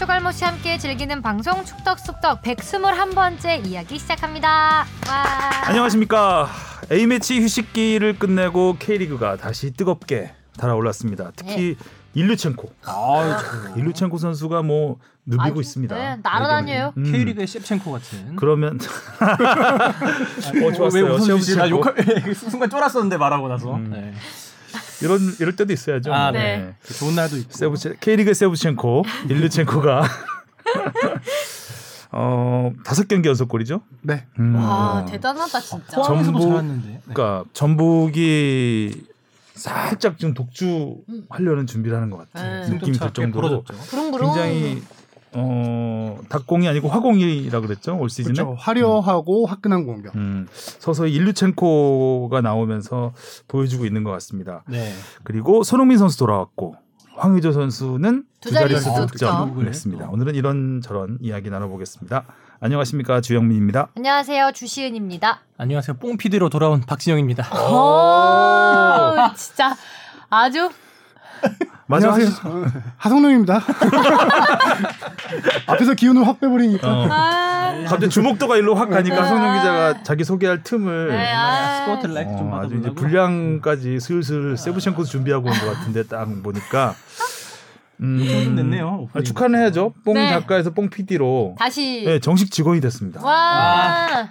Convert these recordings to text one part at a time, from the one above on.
슈갈모 씨 함께 즐기는 방송 축덕숙덕 121번째 이야기 시작합니다. 와. 안녕하십니까. A매치 휴식기를 끝내고 K리그가 다시 뜨겁게 달아올랐습니다. 특히 일루첸코. 아, 일루첸코 선수가 뭐 누비고 아주, 있습니다. 네, 날아다녀요. 음, K리그의 셰프첸코 같은. 그러면 어, 좋았어요. 왜? 셰프첸코. 나 욕할 순간 쫄았었는데 말하고 나서. 음. 네. 이런 이럴 때도 있어야죠. 아, 네. 좋은 날도 있고. 세부체 K리그 세부첸코, 일루첸코가 어 다섯 경기 연속 골이죠. 네. 음, 와 어. 대단하다 진짜. 전북- 잘했는데. 네. 그러니까 전북이 살짝 좀 독주하려는 준비를 하는 것 같아요. 네. 느낌이 들 정도로. 굉장히 어 닭공이 아니고 화공이라 그랬죠 올 시즌에. 그렇죠. 화려하고 화끈한 공격. 음, 서서히 일루첸코가 나오면서 보여주고 있는 것 같습니다. 네. 그리고 손흥민 선수 돌아왔고 황의조 선수는 두두 자릿수 자릿수 득점 득점. 했습니다. 오늘은 이런 저런 이야기 나눠보겠습니다. 안녕하십니까 주영민입니다. 안녕하세요 주시은입니다. 안녕하세요. 뽕 PD로 돌아온 박진영입니다. 오, 진짜 아주 안녕하세요. 어, 하성룡입니다. 앞에서 기운을 확 빼버리니까. 어, 아, 갑자기 주목도가 일로 확 가니까 아. 성룡 기자가 자기 소개할 틈을 네, 아. 스포트라이트 좀 어, 아주 이제. 분량까지 슬슬 세부첸코 준비하고 온 것 같은데 딱 보니까 음, 좀 됐네요. 아. 축하는 해야죠. 뽕 네. 작가에서 뽕 PD로 다시 네, 정식 직원이 됐습니다. 와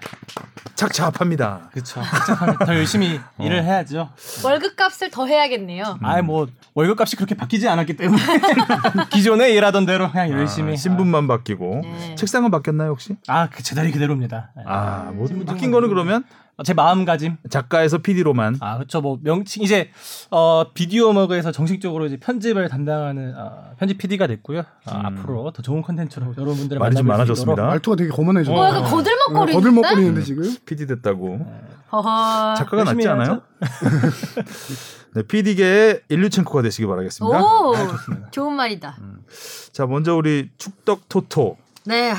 착잡합니다. 그렇죠. 더 열심히 어. 일을 해야죠. 월급값을 더 해야겠네요. 아예 뭐 월급값이 그렇게 바뀌지 않았기 때문에 기존에 일하던 대로 그냥 열심히 아, 신분만 바뀌고 네. 책상은 바뀌었나요 혹시? 아그 제자리 그대로입니다. 네. 아, 뭐 바뀐 거는 그러면 제 마음가짐. 작가에서 PD로만 아 그렇죠. 뭐 명칭 이제 어 비디오 머그에서 정식적으로 이제 편집을 담당하는 어, 편집 PD가 됐고요. 어, 음. 앞으로 더 좋은 컨텐츠로 여러분들을 말이 좀 만나뵐 수 있도록 많아졌습니다. 말투가 되게 거만해져. 어, 약간 거들먹거리는데? 거들먹거리는데 지금. PD 됐다고. 허허. 작가가 낫지 않아요? 네, PD계의 일류첸코가 되시기 바라겠습니다. 오, 아, 좋습니다. 좋은 말이다. 자, 먼저 우리 축덕 토토 네.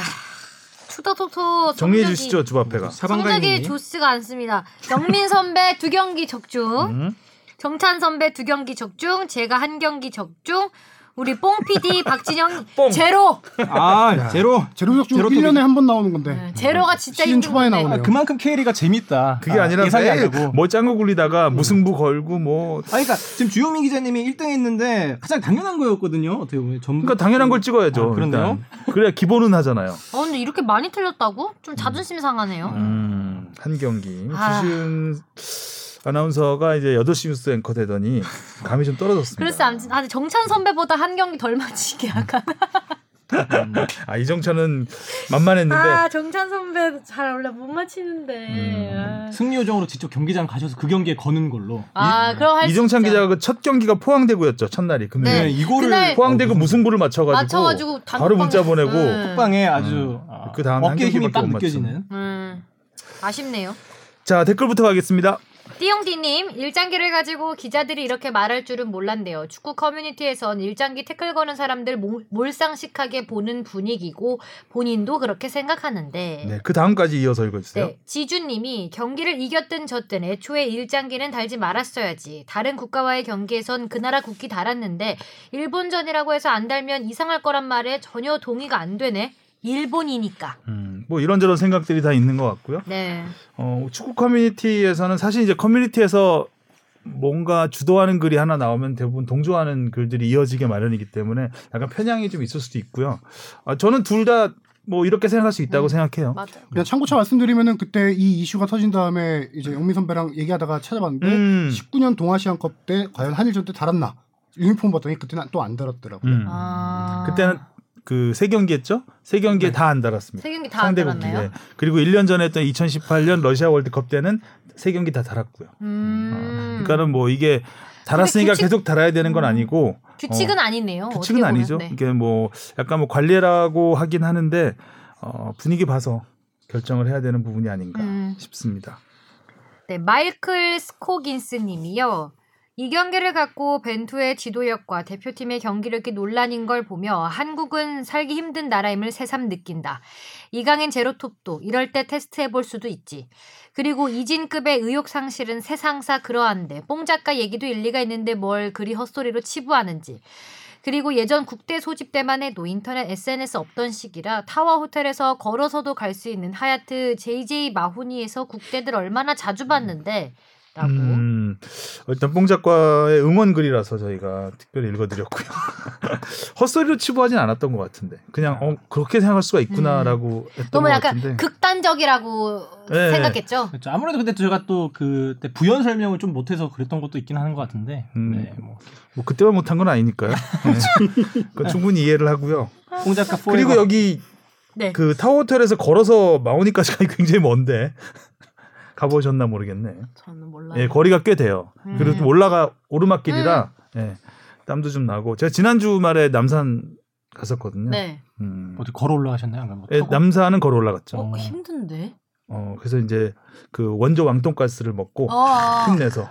투더토토 정리해 성적이- 주시죠, 주바페가. 성적이 사방가인님이. 좋지가 않습니다. 영민 선배 두 경기 적중, 음. 정찬 선배 두 경기 적중, 제가 한 경기 적중, 우리 뽕 PD 박진영 뽕. 제로. 아 제로. 제로적 중 제로 1년에 한 번 나오는 건데. 네, 제로가 진짜 시즌 초반에. 나오네요. 아, 그만큼 K리가 재밌다. 그게 아, 아, 니라 예상이 안 매일 되고. 뭐 짱구 굴리다가 무승부 걸고 뭐 아, 그러니까 지금 주영민 기자님이 1등했는데 가장 당연한 거였거든요. 어떻게 보면 전 그러니까 당연한 걸 찍어야죠. 아, 그런데요? 그래야 기본은 하잖아요. 어, 근데 이렇게 많이 틀렸다고? 좀 자존심 상하네요. 음, 한 경기. 아. 주시은 아나운서가 이제 8시 뉴스 앵커 되더니 감이 좀 떨어졌습니다. 그래서 아무튼 아, 정찬 선배보다 한 경기 덜 맞히게 약간. 아, 이정찬은 만만했는데 아, 정찬 선배 잘 원래 못 맞히는데. 음. 승리 요정으로 직접 경기장 가셔서 그 경기에 거는 걸로. 아, 그럼 할수 이정찬. 기자가 그 첫 경기가 포항대구였죠. 첫날이 금요일. 네. 네, 이거를 그날- 포항대구 무승부를 맞춰가지고, 맞춰가지고 바로 문자 보내고 네. 빵에 아주 아, 그 다음에 한 어깨 힘이 못 느껴지는. 음, 아쉽네요. 자 댓글부터 가겠습니다. 띠용띠님 일장기를 가지고 기자들이 이렇게 말할 줄은 몰랐네요. 축구 커뮤니티에선 일장기 태클 거는 사람들 몰- 몰상식하게 보는 분위기고 본인도 그렇게 생각하는데. 네, 그 다음까지 이어서 읽어주세요. 네, 지주님이 경기를 이겼든 졌든 애초에 일장기는 달지 말았어야지. 다른 국가와의 경기에선 그 나라 국기 달았는데 일본전이라고 해서 안 달면 이상할 거란 말에 전혀 동의가 안 되네. 일본이니까. 음, 뭐 이런저런 생각들이 다 있는 것 같고요. 네. 어, 축구 커뮤니티에서는 사실 이제 커뮤니티에서 뭔가 주도하는 글이 하나 나오면 대부분 동조하는 글들이 이어지게 마련이기 때문에 약간 편향이 좀 있을 수도 있고요. 아, 저는 둘 다 뭐 이렇게 생각할 수 있다고 음. 생각해요. 맞아요. 그냥 참고차 말씀드리면은 그때 이 이슈가 터진 다음에 이제 영민 선배랑 얘기하다가 찾아봤는데 음. 19년 동아시안컵 때 과연 한일전 때 달았나? 유니폼 봤더니 그때는 또 안 달았더라고요. 음. 아. 그때는 그 세 경기 했죠? 세 경기에 네. 다안 달았습니다. 세 경기 다안 상대국 달았나요? 기회. 그리고 1년 전에 했던 2018년 러시아 월드컵 때는 세 경기 다 달았고요. 음. 그러니까는 뭐 이게 달았으니까 규칙- 계속 달아야 되는 건 음. 아니고 규칙은 아니네요. 규칙은. 아니죠. 네. 이게 뭐 약간 뭐 관리라고 하긴 하는데 어, 분위기 봐서 결정을 해야 되는 부분이 아닌가 음. 싶습니다. 네, 마이클 스코긴스 님이요. 이 경기를 갖고 벤투의 지도력과 대표팀의 경기력이 논란인 걸 보며 한국은 살기 힘든 나라임을 새삼 느낀다. 이강인 제로톱도 이럴 때 테스트해 볼 수도 있지. 그리고 이진급의 의욕 상실은 세상사 그러한데 뽕 작가 얘기도 일리가 있는데 뭘 그리 헛소리로 치부하는지. 그리고 예전 국대 소집 때만 해도 인터넷 SNS 없던 시기라 타워 호텔에서 걸어서도 갈 수 있는 하얏트 JJ 마후니에서 국대들 얼마나 자주 봤는데 라고 음, 일단 뽕 작가의 응원글이라서 저희가 특별히 읽어드렸고요. 헛소리로 치부하진 않았던 것 같은데 그냥 어, 그렇게 생각할 수가 있구나라고 했던 너무 것 약간 같은데 극단적이라고 네. 생각했죠. 그렇죠. 아무래도 근데 제가 또 그때 부연 설명을 좀 못해서 그랬던 것도 있긴 하는 것 같은데. 음. 네, 뭐. 뭐 그때만 못한 건 아니니까요. 네. 그건 충분히 이해를 하고요. 홍 작가 그리고. 여기 네. 그 타워 호텔에서 걸어서 마오니까지 가기 굉장히 먼데 가보셨나 모르겠네. 저는 몰라요. 예, 거리가 꽤 돼요. 그리고 좀 음. 올라가 오르막길이라 예, 땀도 좀 나고 제가 지난 주말에 남산 갔었거든요. 네. 음. 어디 걸어 올라가셨나요? 뭐 예? 남산은 걸어 올라갔죠. 어, 어, 힘든데. 그래서 이제 그 원조 왕돈가스를 먹고 어. 힘내서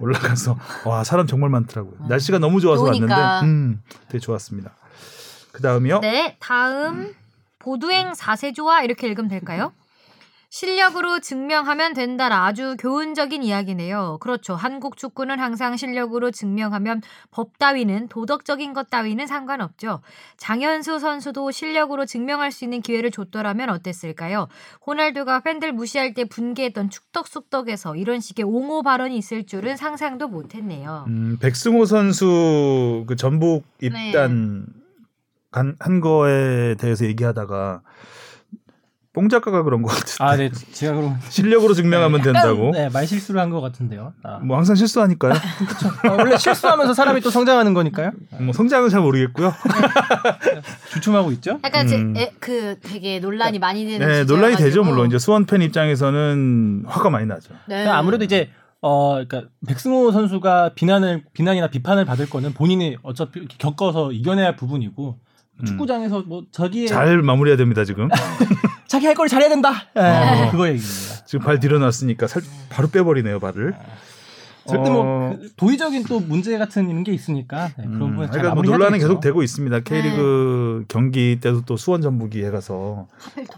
올라가서 와 사람 정말 많더라고요. 날씨가 너무 좋아서 좋으니까. 왔는데 음, 되게 좋았습니다. 그 다음이요. 네, 다음 보두행 4세조와 이렇게 읽으면 될까요? 실력으로 증명하면 된다라 아주 교훈적인 이야기네요. 그렇죠. 한국 축구는 항상 실력으로 증명하면 법 따위는 도덕적인 것 따위는 상관없죠. 장현수 선수도 실력으로 증명할 수 있는 기회를 줬더라면 어땠을까요? 호날두가 팬들 무시할 때 분개했던 축덕숙덕에서 이런 식의 옹호 발언이 있을 줄은 상상도 못했네요. 음, 백승호 선수 그 전북 입단 간, 한 거에 대해서 얘기하다가 뽕 작가가 그런 것 같은데 아, 네. 제가 그럼 실력으로 증명하면 된다고. 네, 말 실수를 한 것 같은데요. 아. 뭐 항상 실수하니까요. 아, 원래 실수하면서 사람이 또 성장하는 거니까요. 뭐 성장은 잘 모르겠고요. 주춤하고 있죠. 약간 음. 제, 에, 그 되게 논란이 많이 되는 네. 논란이 되죠 물론 이제 수원 팬 입장에서는 화가 많이 나죠. 네. 그러니까 아무래도 이제 어, 그러니까 백승호 선수가 비난을 비난이나 비판을 받을 거는 본인이 어차피 겪어서 이겨내야 할 부분이고 축구장에서 뭐 자기의 잘 마무리해야 됩니다 지금. 자기 할 걸 잘해야 된다. 예, 어. 그거 얘기입니다. 지금 발 들여놨으니까 살, 바로 빼버리네요 발을. 절대 어, 뭐그 도의적인 또 문제 같은 게 있으니까 네, 그런 음, 부분 잘 그러니까 뭐 논란은 되겠죠. 계속 되고 있습니다. K리그 경기 때도 또 수원 전북이 해가서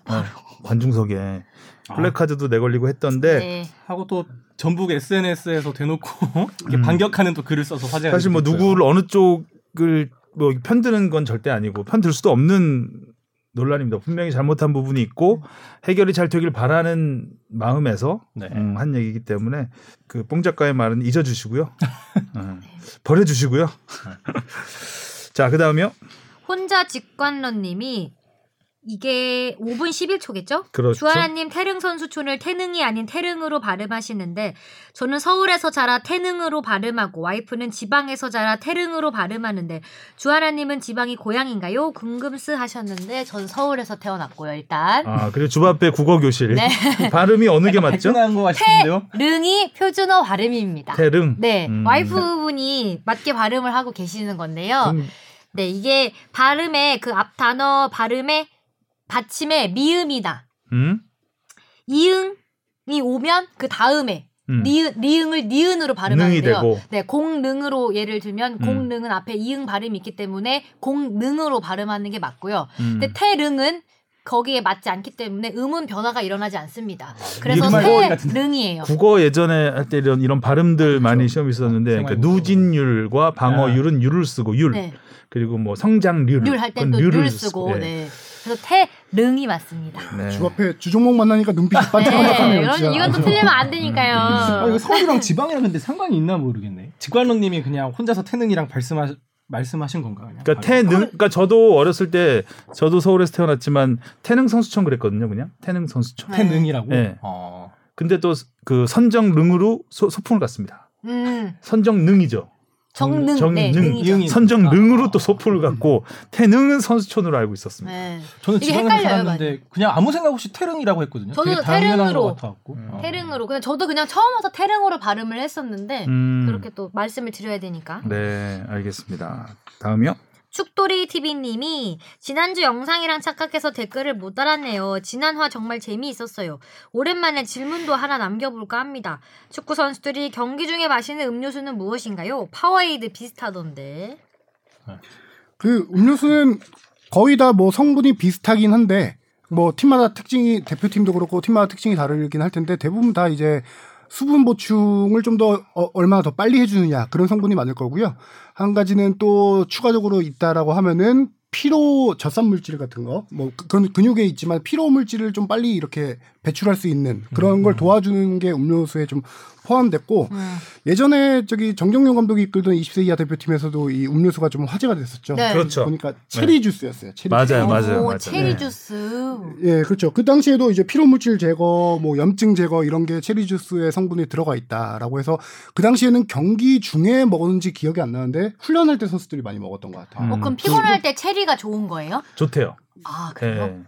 어, 관중석에 아. 플래카드도 내걸리고 했던데 네. 하고 또 전북 SNS에서 대놓고 이렇게 음. 반격하는 또 글을 써서 화제가 사실 뭐 있고요. 누구를 어느 쪽을 뭐 편드는 건 절대 아니고 편들 수도 없는 논란입니다. 분명히 잘못한 부분이 있고 해결이 잘 되길 바라는 마음에서 네. 음, 한 얘기이기 때문에 그 뽕 작가의 말은 잊어주시고요, 음, 버려주시고요. 자, 그 다음이요. 혼자 직관러님이 이게 5분 11초겠죠? 그렇죠. 주하나님 태릉 선수촌을 태능이 아닌 태릉으로 발음하시는데 저는 서울에서 자라 태능으로 발음하고 와이프는 지방에서 자라 태릉으로 발음하는데 주하나님은 지방이 고향인가요? 궁금스 하셨는데 전 서울에서 태어났고요 일단 아, 그리고 주바페 국어 교실 네. 발음이 어느 게 맞죠? 발전한 거 같은데요. 릉이 표준어 발음입니다. 태릉. 네, 음. 와이프분이 맞게 발음을 하고 계시는 건데요. 음, 네, 이게 발음의 그 앞 단어 발음의 받침에 미음이다. 음? 이응이 오면 그 다음에 음. 니, 니응을 니은으로 발음하는데요. 능이 되고. 네, 공능으로 예를 들면 음. 공능은 앞에 이응 발음이 있기 때문에 공능으로 발음하는 게 맞고요. 음. 근데 태릉은 거기에 맞지 않기 때문에 음운 변화가 일어나지 않습니다. 그래서 꼬리 같은데. 태릉이에요. 국어 예전에 할 때 이런 이런 발음들 많이 시험이 있었는데 그러니까. 누진율과 방어율은 율을 쓰고 율 네, 그리고 뭐 성장률 때또 률을 률 쓰고 쓰- 예. 네. 그래서 태 릉이 맞습니다. 네. 주 앞에 주종목 만나니까 눈빛이 네, 반짝반짝하네요. 진짜. 이건 또 틀리면 안 되니까요. 아, 이거 서울이랑 지방이랑 근데 상관이 있나 모르겠네. 직관론님이 그냥 혼자서 태능이랑 말씀하, 말씀하신 건가? 그냥? 그러니까 아, 태능 그러니까 저도 어렸을 때 저도 서울에서 태어났지만 태능 선수촌 그랬거든요 그냥 태능 선수촌 네. 태능이라고. 네. 어. 근데 또 그 선정능으로 소, 소풍을 갔습니다 음, 선정능이죠 정능, 정능 네. 이응이 선정능으로 또 소풍을 갔고 태능은 선수촌으로 알고 있었습니다 네. 저는 헷갈려요, 살았는데 그냥 아무 생각 없이 태릉이라고 했거든요. 당연한 태릉으로. 음. 어. 태릉으로 그냥 저도 그냥 처음 와서 태릉으로 발음을 했었는데 음, 그렇게 또 말씀을 드려야 되니까 네 알겠습니다 다음이요 축돌이 TV님이 지난주 영상이랑 착각해서 댓글을 못 달았네요. 지난화 정말 재미있었어요. 오랜만에 질문도 하나 남겨볼까 합니다. 축구 선수들이 경기 중에 마시는 음료수는 무엇인가요? 파워에이드 비슷하던데. 그 음료수는 거의 다 뭐 성분이 비슷하긴 한데 뭐 팀마다 특징이 대표팀도 그렇고 팀마다 특징이 다르긴 할 텐데 대부분 다 이제 수분 보충을 좀 더 얼마나 더 빨리 해주느냐 그런 성분이 많을 거고요. 한 가지는 또 추가적으로 있다라고 하면은 피로 젖산 물질 같은 거, 뭐 그건 근육에 있지만 피로 물질을 좀 빨리 이렇게 배출할 수 있는 그런 걸 도와주는 게 음료수에 좀 포함됐고 음. 예전에 저기 정정용 감독이 이끌던 20세 이하 대표팀에서도 이 음료수가 좀 화제가 됐었죠. 네. 그렇죠. 보니까 체리 주스였어요. 체리 맞아요, 주스. 맞아요, 오, 맞아요. 체리 네. 주스. 예, 그렇죠. 그 당시에도 이제 피로 물질 제거, 뭐 염증 제거 이런 게 체리 주스의 성분이 들어가 있다라고 해서 그 당시에는 경기 중에 먹었는지 기억이 안 나는데 훈련할 때 선수들이 많이 먹었던 것 같아요. 음. 어, 그럼 피곤할 때 체리가 좋은 거예요? 좋대요. 아, 그래요?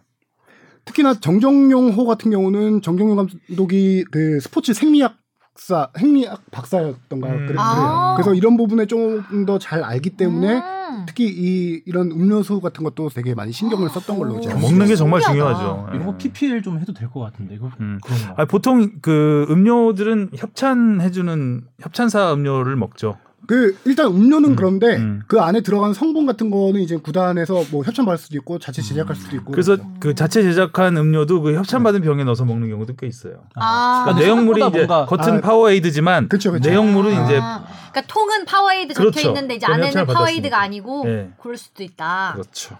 예. 특히나 정정용호 같은 경우는 정정용 감독이 그 스포츠 생리학사, 생리학 박사였던가 음. 그래, 아. 그래요. 그래서 이런 부분에 좀 더 잘 알기 때문에 음. 특히 이 이런 음료수 같은 것도 되게 많이 신경을 썼던 걸로 제가 오. 먹는 게 정말 신기하다. 중요하죠. 이런 거 예. PPL 좀 해도 될 것 같은데 이거 음. 그런 거. 아, 보통 그 음료들은 협찬해주는 협찬사 음료를 먹죠. 그 일단 음료는 음, 그런데 음. 그 안에 들어간 성분 같은 거는 이제 구단에서 뭐 협찬 받을 수도 있고 자체 제작할 수도 있고 그래서 그렇죠. 그 자체 제작한 음료도 그 협찬 받은 병에 넣어서 먹는 경우도 꽤 있어요. 아. 그러니까 근데 내용물이 이제 뭔가- 겉은 아, 파워에이드지만 그쵸, 그쵸. 내용물은 이제 아, 그러니까 통은 파워에이드 적혀 그렇죠. 있는데 이제 안에는 파워에이드가 받았으니까. 아니고 네. 그럴 수도 있다. 그렇죠.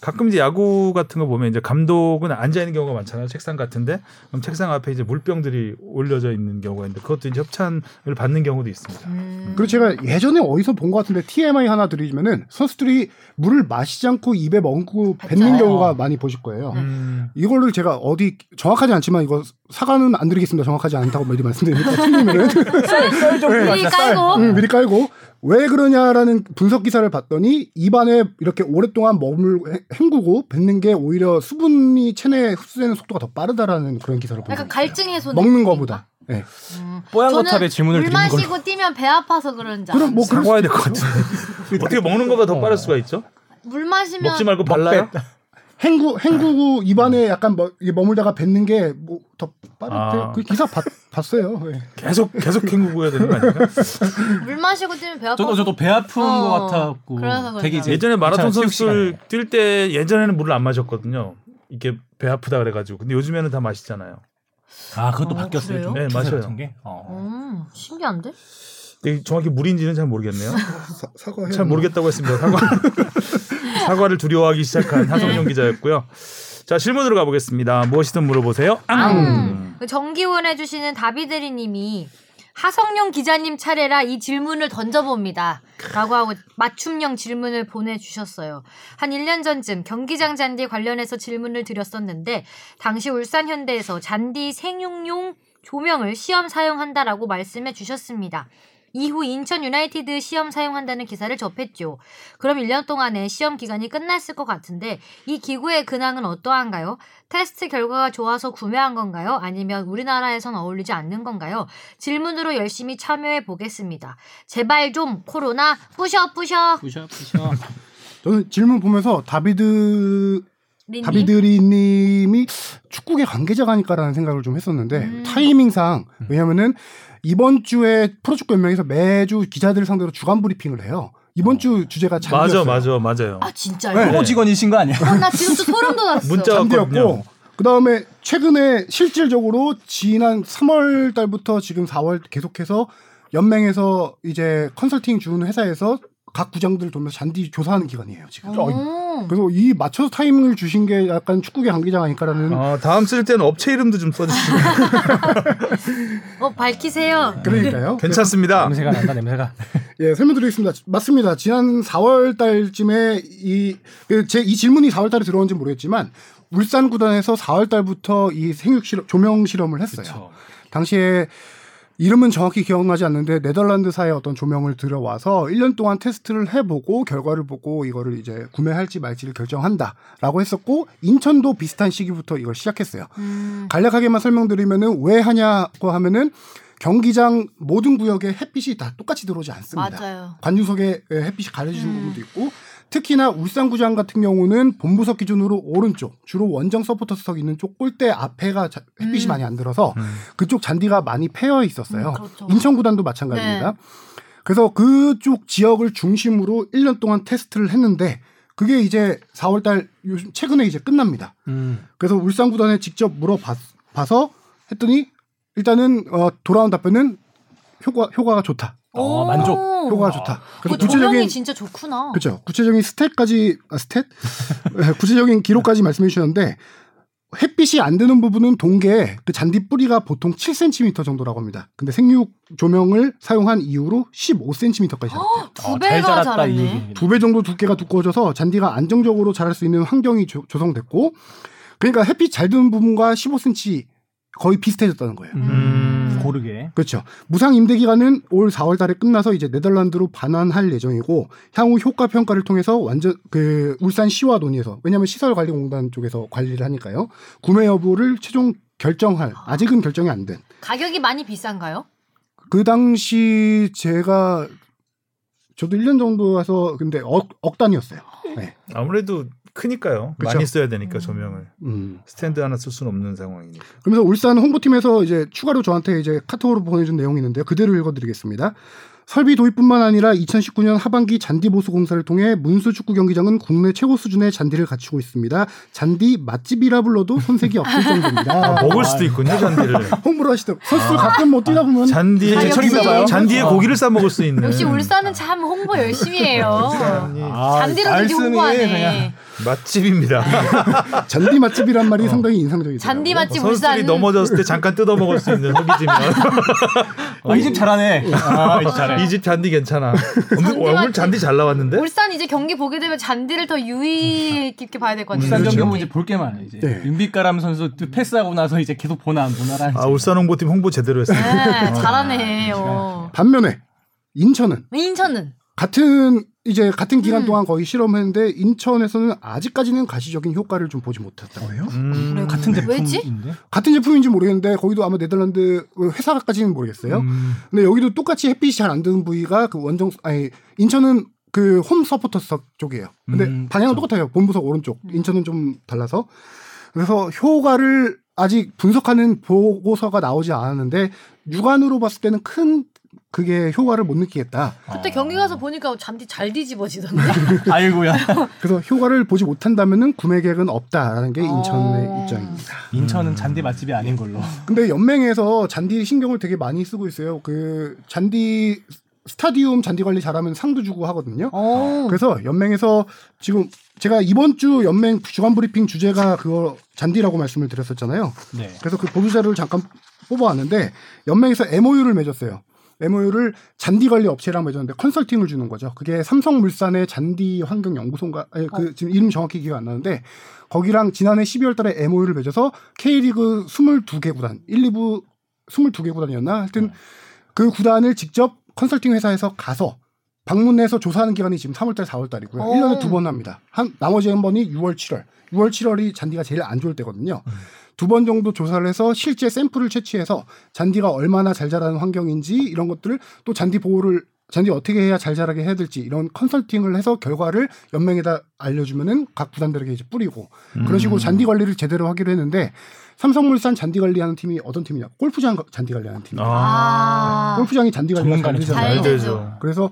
가끔 이제 야구 같은 거 보면 이제 감독은 앉아 있는 경우가 많잖아요. 책상 같은데 그럼 책상 앞에 이제 물병들이 올려져 있는 경우가 있는데 그것도 이제 협찬을 받는 경우도 있습니다. 음. 그리고 제가 예전에 어디서 본 것 같은데 TMI 하나 드리면은 선수들이 물을 마시지 않고 입에 먹고 뱉는. 경우가 많이 보실 거예요. 음. 이걸로 제가 어디 정확하지 않지만 이거 사과는 안 드리겠습니다. 정확하지 않다고 미리 말씀드리니까 틀리면은 미리 깔고 음, 미리 깔고 왜 그러냐라는 분석 기사를 봤더니 입안에 이렇게 오랫동안 머물 헹구고 뱉는 게 오히려 수분이 체내에 흡수되는 속도가 더 빠르다라는 그런 기사를 본 약간 것 갈증 해소 먹는 거보다. 네. 음. 뽀얀 저는 거탑에 질문을 물 드리는 걸로. 마시고 뛰면 배 아파서 그런지 그럼 뭐. 사과해야 될 것 같은데 어떻게 먹는 거보다 더 빠를 수가 있죠? 물 마시면 먹지 말고 발라요? 행구 헹구고 입안에 약간 뭐 이게 머물다가 뱉는 게 뭐 더 빠르대. 아. 그 기사 봤, 봤어요. 네. 계속 계속 헹구고 해야 되는 거 아닌가? 물 마시고 뛰면 배 아파. 저도 저도 배 아픈 어, 것 같았고 그래서. 되게 이제 예전에 마라톤 시간에. 뛸때 예전에는 물을 안 마셨거든요. 이게 배 아프다 그래가지고 근데 요즘에는 다 마시잖아요. 아 그것도 어, 바뀌었어요. 좀 네, 맞아요. 같은 게. 어. 음, 신기한데? 이게 정확히 물인지는 잘 모르겠네요. 사, 사과해. 잘 모르겠다고 했습니다. 사과. 사과를 두려워하기 시작한 하성룡 기자였고요. 자 질문으로 가보겠습니다. 무엇이든 물어보세요. 앙. 그 정기원 해주시는 다비드리님이 하성룡 기자님 차례라 이 질문을 던져봅니다. 라고 하고 맞춤형 질문을 보내주셨어요. 한 1년 전쯤 경기장 잔디 관련해서 질문을 드렸었는데 당시 울산 현대에서 잔디 생육용 조명을 시험 사용한다라고 말씀해 주셨습니다. 이후 인천 유나이티드 시험 사용한다는 기사를 접했죠. 그럼 1년 동안의 시험 기간이 끝났을 것 같은데 이 기구의 근황은 어떠한가요? 테스트 결과가 좋아서 구매한 건가요? 아니면 우리나라에선 어울리지 않는 건가요? 질문으로 열심히 참여해 보겠습니다. 제발 좀 코로나 부셔 부셔. 부셔 부셔. 저는 질문 보면서 다비드 린님. 다비드리님이 축구계 관계자가 아닐까라는 생각을 좀 했었는데 음. 타이밍상 왜냐면은 이번 주에 프로축구 연맹에서 매주 기자들 상대로 주간 브리핑을 해요. 이번 주 주제가 맞아 잔디였어요. 맞아 맞아요. 아 진짜요? 네. 프로 직원이신 거 아니야? 어, 나 지금 또 소름 돋았어. 문자 잔디였고 왔거든요. 그다음에 최근에 실질적으로 지난 3월 달부터 지금 4월 계속해서 연맹에서 이제 컨설팅 주는 회사에서 각 구장들 돌면서 잔디 조사하는 기간이에요 지금. 오. 그래서 이 맞춰서 타이밍을 주신 게 약간 축구계 관계자 아닐까라는 어, 다음 쓸 때는 업체 이름도 좀 써주시면 어 밝히세요. 그러니까요. 괜찮습니다. 냄새가 난다 냄새가. 예, 설명드리겠습니다. 맞습니다. 지난 4월 달쯤에 이, 그 제, 이 질문이 4월 달에 들어온지 모르겠지만, 울산 구단에서 4월 달부터 이 생육 실험, 조명 실험을 했어요. 그쵸. 당시에 이름은 정확히 기억나지 않는데 네덜란드사의 어떤 조명을 들여와서 1년 동안 테스트를 해보고 결과를 보고 이거를 이제 구매할지 말지를 결정한다라고 했었고 인천도 비슷한 시기부터 이걸 시작했어요. 음. 간략하게만 설명드리면은 왜 하냐고 하면은 경기장 모든 구역에 햇빛이 다 똑같이 들어오지 않습니다. 맞아요. 관중석에 햇빛이 가려지는 음. 부분도 있고 특히나 울산구장 같은 경우는 본부석 기준으로 오른쪽 주로 원정 서포터석 있는 쪽 골대 앞에가 자- 햇빛이 음. 많이 안 들어서 음. 그쪽 잔디가 많이 패여 있었어요. 음, 그렇죠. 인천구단도 마찬가지입니다. 네. 그래서 그쪽 지역을 중심으로 1년 동안 테스트를 했는데 그게 이제 4월달 요즘 최근에 이제 끝납니다. 음. 그래서 울산 구단에 직접 물어봐서 했더니 일단은 어, 돌아온 답변은 효과 효과가 좋다. 어, 만족. 효과가 좋다. 그 구체적인 진짜 좋구나. 그렇죠. 구체적인 stat까지 아, stat 예, 구체적인 기록까지 말씀해 주셨는데 햇빛이 안 드는 부분은 동계 그 잔디 뿌리가 보통 7cm 정도라고 합니다. 근데 생육 조명을 사용한 이후로 15cm까지 자랐대요. 두 어, 잘 배가 자랐네. 두 배 정도 두께가 두꺼워져서 잔디가 안정적으로 자랄 수 있는 환경이 조, 성됐고 그러니까 햇빛 잘 드는 부분과 15cm 거의 비슷해졌다는 거예요. 음, 고르게. 그렇죠. 무상 임대 기간은 올 4월 달에 끝나서 이제 네덜란드로 반환할 예정이고 향후 효과 평가를 통해서 완전 그 울산 시와 논의해서 왜냐하면 시설 관리 공단 쪽에서 관리를 하니까요. 구매 여부를 최종 결정할 아직은 결정이 안 된. 가격이 많이 비싼가요? 그 당시 제가 저도 1년 정도 해서 근데 억, 억 단위였어요. 네. 아무래도 크니까요. 그쵸. 많이 써야 되니까 조명을 음. 스탠드 하나 쓸 수는 없는 상황이니까. 그러면서 울산 홍보팀에서 이제 추가로 저한테 이제 카톡으로 보내준 내용이 있는데요. 그대로 읽어드리겠습니다. 설비 도입뿐만 아니라 2019년 하반기 잔디 보수 공사를 통해 문수 축구 경기장은 국내 최고 수준의 잔디를 갖추고 있습니다. 잔디 맛집이라 불러도 손색이 없을 정도입니다. 아, 먹을 수도 있군요 잔디를. 홍보를 하시더라고요. 선수들 가끔 뭐 뛰다 보면 잔디에 아, 제철인가 봐요. 잔디에 어. 고기를 싸 먹을 수 있는. 역시 울산은 참 홍보 열심히 해요. 아, 잔디로 되게 홍보하네. 그냥 맛집입니다. 잔디 맛집이란 말이 상당히 인상적이죠. 잔디 맛집 선수들이 울산. 넘어졌을 때 잠깐 뜯어 먹을 수 있는 소비지면 아, 이집 잘하네. 아, 이집 잘해. 이 집 잔디 괜찮아. 오늘, 잔디 오늘. 잔디 잘 나왔는데? 울산 이제 경기 보게 되면 잔디를 더 유의 깊게 봐야 될 것 같아요. 울산 그렇죠. 경기 이제 볼 게 많아요. 이제 네. 윤빛가람 선수 또 패스하고 나서 이제 계속 보나 안 보나라. 아 울산 홍보팀 홍보 제대로 했어요. 네, 잘하네. 어. 반면에 인천은 인천은 같은 이제 같은 기간 음. 동안 거의 실험했는데 인천에서는 아직까지는 가시적인 효과를 좀 보지 못했다고 해요. 음, 같은 왜지? 제품인데. 같은 제품인지 모르겠는데 거기도 아마 네덜란드 회사까지는 모르겠어요. 음. 근데 여기도 똑같이 햇빛이 잘 안 드는 부위가 그 원정 아니 인천은 그 홈 서포터석 쪽이에요. 근데 음, 방향은 그쵸. 똑같아요. 본부석 오른쪽. 인천은 좀 달라서 그래서 효과를 아직 분석하는 보고서가 나오지 않았는데 육안으로 봤을 때는 큰 그게 효과를 못 느끼겠다. 그때 경기 가서 보니까 잔디 잘 뒤집어지던데. 아이고야. 그래서 효과를 보지 못한다면은 구매 계획은 없다라는 게 인천의 어. 입장입니다. 인천은 잔디 맛집이 아닌 걸로. 근데 연맹에서 잔디 신경을 되게 많이 쓰고 있어요. 그 잔디 스타디움 잔디 관리 잘하면 상도 주고 하거든요. 어. 그래서 연맹에서 지금 제가 이번 주 연맹 주간 브리핑 주제가 그거 잔디라고 말씀을 드렸었잖아요. 네. 그래서 그 보도 자료를 잠깐 뽑아왔는데 연맹에서 MOU를 맺었어요. MOU를 잔디 관리 업체랑 맺었는데 컨설팅을 주는 거죠. 그게 삼성물산의 잔디 환경 연구소인가 아니, 그 지금 이름 정확히 기억 안 나는데 거기랑 지난해 12월 달에 MOU를 맺어서 K리그 22개 구단, 1, 2부 22개 구단이었나? 하여튼 그 구단을 직접 컨설팅 회사에서 가서 방문해서 조사하는 기간이 지금 3월 달, 4월 달이고요. 오. 1년에 두 번 합니다. 한 나머지 한 번이 6월, 7월. 6월, 7월이 잔디가 제일 안 좋을 때거든요. 두 번 정도 조사를 해서 실제 샘플을 채취해서 잔디가 얼마나 잘 자라는 환경인지 이런 것들을 또 잔디 보호를 잔디 어떻게 해야 잘 자라게 해야 될지 이런 컨설팅을 해서 결과를 연맹에다 알려주면은 각 구단들에게 이제 뿌리고 그런 식으로 잔디 관리를 제대로 하기로 했는데 삼성물산 잔디 관리하는 팀이 어떤 팀이냐? 골프장 잔디 관리하는 팀. 아. 골프장이 잔디 관리가 잘 되잖아요. 그래서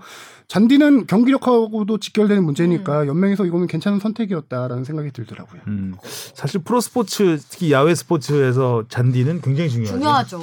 잔디는 경기력하고도 직결되는 문제니까 음. 연맹에서 이거는 괜찮은 선택이었다라는 생각이 들더라고요. 음. 사실 프로 스포츠 특히 야외 스포츠에서 잔디는 굉장히 중요하죠. 중요하죠.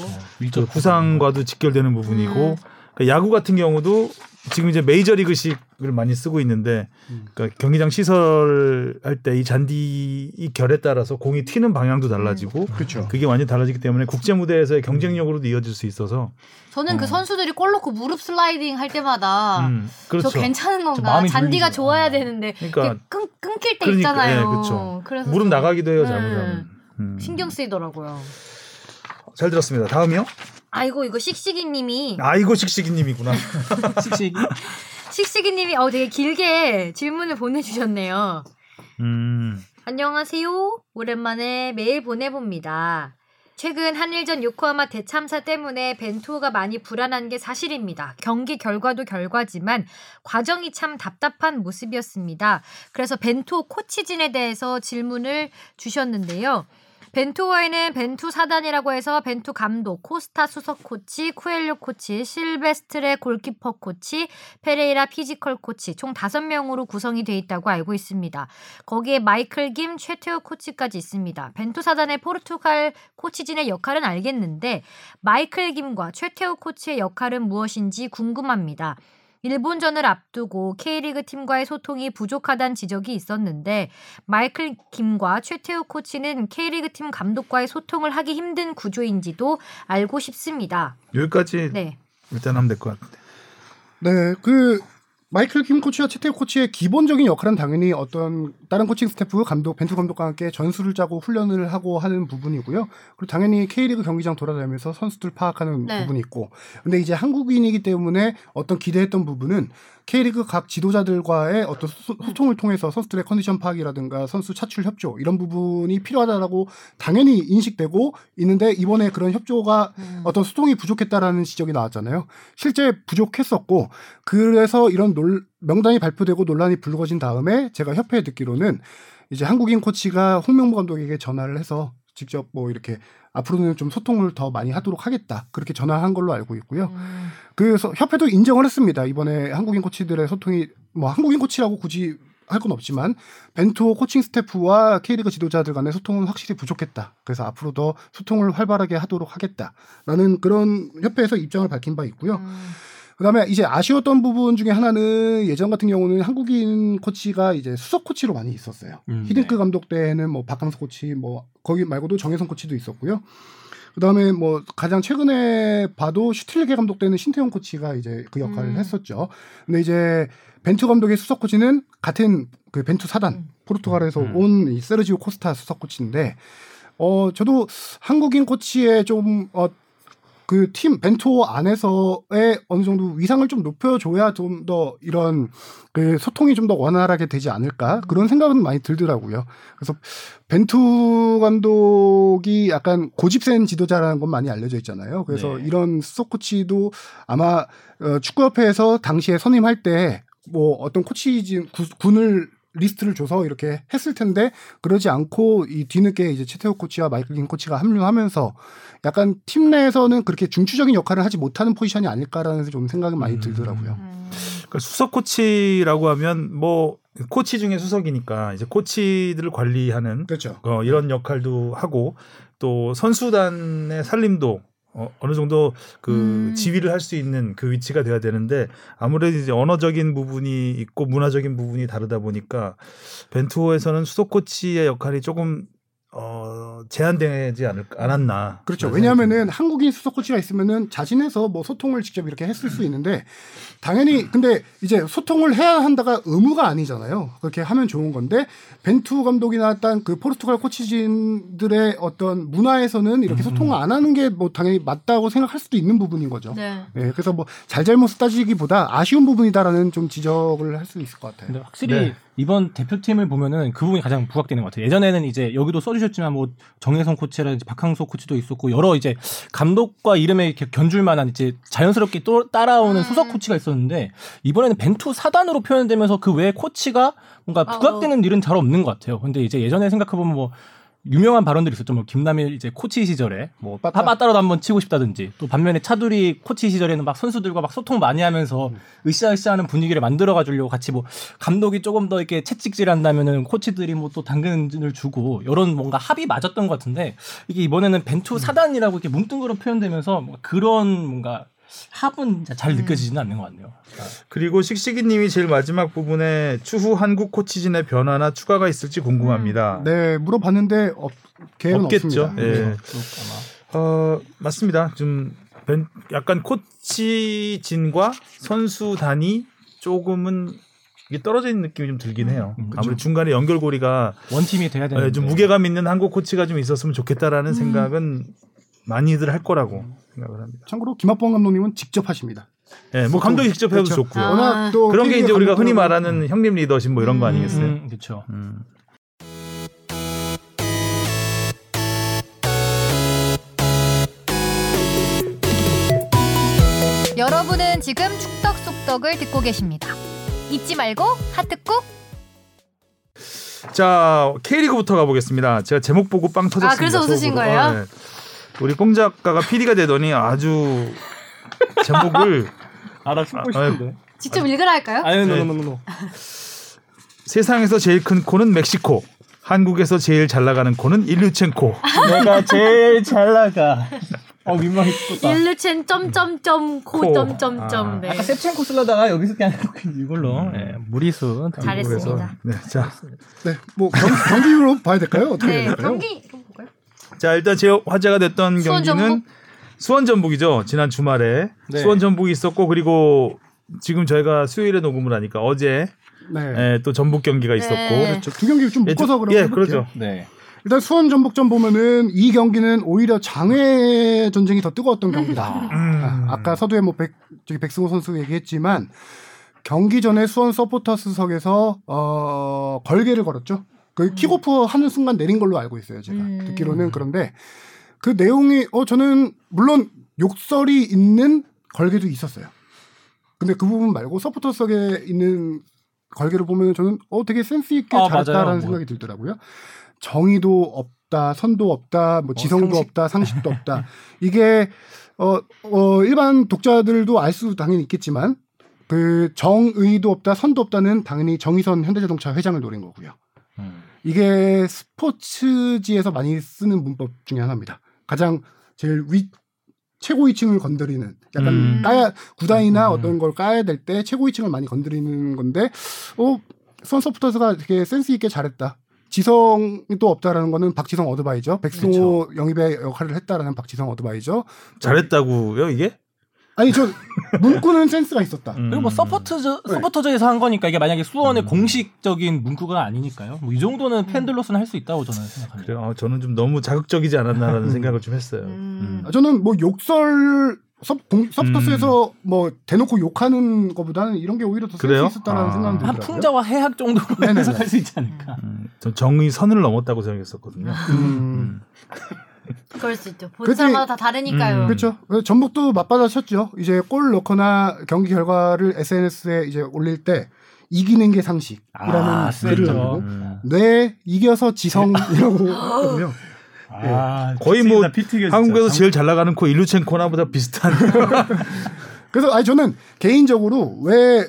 그 구상과도 직결되는 부분이고 음. 그러니까 야구 같은 경우도 지금 이제 메이저 리그식을 많이 쓰고 있는데 그러니까 경기장 시설 할 때 이 잔디 이 결에 따라서 공이 튀는 방향도 달라지고 그렇죠. 그게 완전히 달라지기 때문에 국제 무대에서의 경쟁력으로도 이어질 수 있어서 저는 그 선수들이 골 넣고 무릎 슬라이딩 할 때마다 음, 그렇죠. 저 괜찮은 건가? 잔디가 졸리죠. 좋아야 되는데 그러니까 끊, 끊길 때 그러니까, 있잖아요. 예, 그렇죠. 그래서 무릎 좀, 나가기도 해요 네. 잘못하면. 음. 신경 쓰이더라고요. 잘 들었습니다. 다음이요? 아이고 이거 씩씩이님이 아이고 식식이님이구나. 씩씩. 씩씩이님이 어 되게 길게 질문을 보내주셨네요. 음. 안녕하세요. 오랜만에 메일 보내봅니다. 최근 한일전 요코하마 대참사 때문에 벤투가 많이 불안한 게 사실입니다. 경기 결과도 결과지만 과정이 참 답답한 모습이었습니다. 그래서 벤투 코치진에 대해서 질문을 주셨는데요. 벤투호에는 벤투 사단이라고 해서 벤투 감독, 코스타 수석 코치, 쿠엘료 코치, 실베스트레 골키퍼 코치, 페레이라 피지컬 코치 총 5명으로 구성이 돼 있다고 알고 있습니다. 거기에 마이클 김, 최태호 코치까지 있습니다. 벤투 사단의 포르투갈 코치진의 역할은 알겠는데 마이클 김과 최태호 코치의 역할은 무엇인지 궁금합니다. 일본전을 앞두고 K리그 팀과의 소통이 부족하다는 지적이 있었는데 마이클 김과 최태우 코치는 K리그 팀 감독과의 소통을 하기 힘든 구조인지도 알고 싶습니다. 여기까지 네. 일단 하면 될 것 같은데. 네, 그 마이클 킴 코치와 최태욱 코치의 기본적인 역할은 당연히 어떤 다른 코칭 스태프, 감독, 벤투 감독과 함께 전술을 짜고 훈련을 하고 하는 부분이고요. 그리고 당연히 K리그 경기장 돌아다니면서 선수들 파악하는 네. 부분이 있고. 근데 이제 한국인이기 때문에 어떤 기대했던 부분은 K리그 각 지도자들과의 어떤 소, 소통을 통해서 선수들의 컨디션 파악이라든가 선수 차출 협조 이런 부분이 필요하다라고 당연히 인식되고 있는데 이번에 그런 협조가 음. 어떤 소통이 부족했다라는 지적이 나왔잖아요. 실제 부족했었고 그래서 이런 놀- 명단이 발표되고 논란이 불거진 다음에 제가 협회에 듣기로는 이제 한국인 코치가 홍명보 감독에게 전화를 해서 직접 뭐 이렇게 앞으로는 좀 소통을 더 많이 하도록 하겠다 그렇게 전화한 걸로 알고 있고요. 음. 그래서 협회도 인정을 했습니다. 이번에 한국인 코치들의 소통이 뭐 한국인 코치라고 굳이 할 건 없지만 벤투 코칭 스태프와 K리그 지도자들 간의 소통은 확실히 부족했다. 그래서 앞으로 더 소통을 활발하게 하도록 하겠다라는 그런 협회에서 입장을 밝힌 바 있고요. 음. 그다음에 이제 아쉬웠던 부분 중에 하나는 예전 같은 경우는 한국인 코치가 이제 수석 코치로 많이 있었어요. 음, 히딩크 감독 때는 뭐 박항서 코치 뭐 거기 말고도 정해성 코치도 있었고요. 그다음에 뭐 가장 최근에 봐도 슈틸리케 감독 때는 신태용 코치가 이제 그 역할을 음. 했었죠. 근데 이제 벤투 감독의 수석 코치는 같은 그 벤투 사단 음. 포르투갈에서 음. 온이 세르지오 코스타 수석 코치인데 어 저도 한국인 코치의 좀 어, 그 팀 벤투 안에서의 어느 정도 위상을 좀 높여줘야 좀 더 이런 그 소통이 좀 더 원활하게 되지 않을까 그런 생각은 많이 들더라고요. 그래서 벤투 감독이 약간 고집센 지도자라는 건 많이 알려져 있잖아요. 그래서 네. 이런 수석 코치도 아마 어, 축구협회에서 당시에 선임할 때 뭐 어떤 코치진 구- 군을 리스트를 줘서 이렇게 했을 텐데 그러지 않고 이 뒤늦게 이제 최태욱 코치와 마이클 킴 코치가 합류하면서 약간 팀 내에서는 그렇게 중추적인 역할을 하지 못하는 포지션이 아닐까라는 좀 생각은 많이 음. 들더라고요. 음. 그러니까 수석 코치라고 하면 뭐 코치 중에 수석이니까 이제 코치들을 관리하는 그렇죠. 어, 이런 역할도 하고 또 선수단의 살림도 어, 어느 정도 그 음. 지휘를 할 수 있는 그 위치가 돼야 되는데 아무래도 이제 언어적인 부분이 있고 문화적인 부분이 다르다 보니까 벤투호에서는 수석 코치의 역할이 조금 어, 제한되지 않을 않았나. 그렇죠. 왜냐하면은 한국인 수석 코치가 있으면은 자진해서 뭐 소통을 직접 이렇게 했을 수 있는데 당연히 근데 이제 소통을 해야 한다가 의무가 아니잖아요. 그렇게 하면 좋은 건데 벤투 감독이나 딴그 포르투갈 코치진들의 어떤 문화에서는 이렇게 소통을 안 하는 게 뭐 당연히 맞다고 생각할 수도 있는 부분인 거죠. 네. 예, 그래서 뭐 잘잘못 따지기보다 아쉬운 부분이다라는 좀 지적을 할 수 있을 것 같아요. 근데 확실히 네. 이번 대표팀을 보면은 그 부분이 가장 부각되는 것 같아요. 예전에는 이제 여기도 써주셨지만 뭐 정혜성 코치라든지 박항서 코치도 있었고 여러 이제 감독과 이름에 이렇게 견줄 만한 이제 자연스럽게 또 따라오는 음. 수석 코치가 있었는데 이번에는 벤투 사단으로 표현되면서 그 외에 코치가 뭔가 아, 부각되는 일은 잘 없는 것 같아요. 근데 이제 예전에 생각해보면 뭐 유명한 발언들이 있었죠. 뭐 김남일 이제 코치 시절에 뭐 빠따. 빠따라도 한번 치고 싶다든지 또 반면에 차두리 코치 시절에는 막 선수들과 막 소통 많이 하면서 으쌰으쌰하는 분위기를 만들어 가지려고 같이 뭐 감독이 조금 더 이렇게 채찍질 한다면은 코치들이 뭐 또 당근을 주고 이런 뭔가 합이 맞았던 것 같은데 이게 이번에는 벤투 사단이라고 이렇게 뭉뚱그려 표현되면서 뭔가 그런 뭔가 합은 잘 느껴지지는 않는 것 같네요. 그리고 식식이님이 제일 마지막 부분에 추후 한국 코치진의 변화나 추가가 있을지 궁금합니다. 네, 물어봤는데 없, 계획은 없겠죠. 없습니다. 예. 네. 어, 맞습니다. 좀 벤- 약간 코치진과 선수단이 조금은 이게 떨어져 있는 느낌이 좀 들긴 해요. 음. 아무래도 중간에 연결고리가 원팀이 돼야 되는 예, 좀 무게감 있는 한국 코치가 좀 있었으면 좋겠다라는 음. 생각은 많이들 할 거라고 생각을 합니다. 참고로 김학봉 감독님은 직접 하십니다. 예, 뭐 감독이 직접 해도 그렇죠. 좋고요. 아. 워낙 또 그런 게 이제 우리가 흔히 말하는 형님 리더십 뭐 이런 거 음. 아니겠어요? 음, 그렇죠. 음. 여러분은 지금 축덕쏙덕을 듣고 계십니다. 잊지 말고 하트 꾹. 자 K리그부터 가보겠습니다. 제가 제목 보고 빵 터졌습니다. 아, 그래서 웃으신 속으로. 거예요? 네. 우리 꽁 작가가 PD가 되더니 아주 제목을 알아 숨고 아, 싶은데. 직접 읽으라 할까요? 아유, 네. no no no no. 세상에서 제일 큰 코는 멕시코. 한국에서 제일 잘 나가는 코는 일류첸코. 내가 제일 잘 나가. 어 민망해 죽겠다. 일루첸 점점점 코. 코 점점점 아. 네. 아까 세첸코 쓰려다가 여기서 그냥 이걸로 예, 무리수. 잘했습니다. 네, 자, 네, 뭐 경, 경기로 봐야 될까요? 어떻게 네, 해야 될까요? 경기? 자 일단 제 화제가 됐던 수원 경기는 전북? 수원 전북이죠. 지난 주말에 네. 수원 전북이 있었고 그리고 지금 저희가 수요일에 녹음을 하니까 어제 네. 예, 또 전북 경기가 있었고 네. 그렇죠. 두 경기 좀 예, 묶어서 두- 그럼 예. 그렇죠. 네. 일단 수원 전북전 보면은 이 경기는 오히려 장외 전쟁이 더 뜨거웠던 경기다. 음. 아, 까 서두에 뭐 백, 저기 백승호 선수 얘기했지만 경기 전에 수원 서포터스석에서 어, 걸개를 걸었죠. 그 킥오프 하는 순간 내린 걸로 알고 있어요. 제가 음. 듣기로는 그런데 그 내용이 어 저는 물론 욕설이 있는 걸개도 있었어요. 근데 그 부분 말고 서포터석에 있는 걸개를 보면 저는 어 되게 센스 있게 아, 잘했다라는 맞아요. 생각이 들더라고요. 정의도 없다, 선도 없다, 뭐 지성도 상식. 없다, 상식도 없다. 이게 어, 어 일반 독자들도 알 수 당연히 있겠지만 그 정의도 없다, 선도 없다는 당연히 정의선 현대자동차 회장을 노린 거고요. 음. 이게 스포츠지에서 많이 쓰는 문법 중에 하나입니다. 가장 제일 위 최고위층을 건드리는 약간 음. 까야 구단이나 음. 어떤 걸 까야 될 때 최고위층을 많이 건드리는 건데 어 수원 서포터스가 되게 센스 있게 잘했다. 지성이 또 없다라는 거는 박지성 advisor, 백승호 영입의 역할을 했다라는 박지성 advisor. 잘했다고요 이게? 아니 저 문구는 센스가 있었다. 음. 그리고 뭐 서포터즈 서포터즈에서 한 거니까 이게 만약에 수원의 음. 공식적인 문구가 아니니까요. 뭐 이 정도는 팬들로서는 할 수 있다고 저는 생각합니다. 그래요. 아, 저는 좀 너무 자극적이지 않았나라는 생각을 좀 했어요. 음. 아, 저는 뭐 욕설 서, 공, 서포터스에서 뭐 대놓고 욕하는 것보다는 이런 게 오히려 더 그래요? 센스 있었다라는 아. 생각이 한 들더라고요. 풍자와 해학 정도로. 해석할 수 있지 않을까. 음, 전 정의 선을 넘었다고 생각했었거든요. 음. 그럴 수 있죠. 보는 그치. 사람마다 다 다르니까요. 음. 그렇죠. 전북도 맞받아쳤죠. 이제 골 넣거나 경기 결과를 SNS에 이제 올릴 때 이기는 게 상식이라는 아, 글을. 남기고 음. 네 이겨서 지성이라고 했거든요. 아, 거의 뭐 피튀겨, 한국에서. 제일 잘 나가는 코 일루첸코나보다 비슷한. 그래서 아니 저는 개인적으로 왜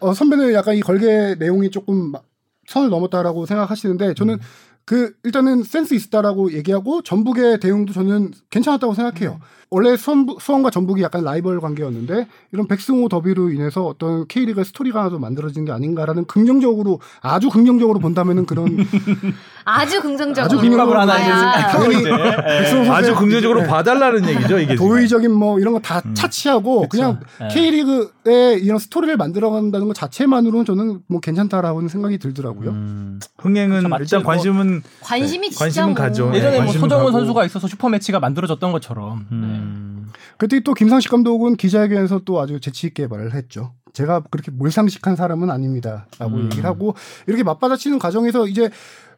어, 선배는 약간 이 걸개 내용이 조금 막 선을 넘었다라고 생각하시는데 저는 그 일단은 센스 있었다라고 얘기하고 전북의 대응도 저는 괜찮았다고 생각해요. 원래 수원, 수원과 전북이 약간 라이벌 관계였는데 이런 백승호 더비로 인해서 어떤 K리그 스토리가 하나 좀 만들어진 게 아닌가라는 긍정적으로 아주 긍정적으로 본다면은 그런 아주 긍정적으로. 아주 긍정적으로 하나 당연히 예. 아주 선수의 긍정적으로 네. 봐달라는 얘기죠 이게. 도의적인 뭐 이런 거다 차치하고 그냥 예. K리그에 이런 스토리를 만들어간다는 것 자체만으로는 저는 뭐 괜찮다라는 생각이 들더라고요. 음, 흥행은 그렇죠, 맞지. 일단 관심은 관심이 진짜 관심은 뭐. 가죠. 네, 예전에 뭐 가고. 선수가 있어서 슈퍼 매치가 만들어졌던 것처럼. 음. 그때 또 김상식 감독은 기자회견에서 또 아주 재치 있게 말을 했죠. 제가 그렇게 몰상식한 사람은 아닙니다라고 음. 얘기를 하고 이렇게 맞받아치는 과정에서 이제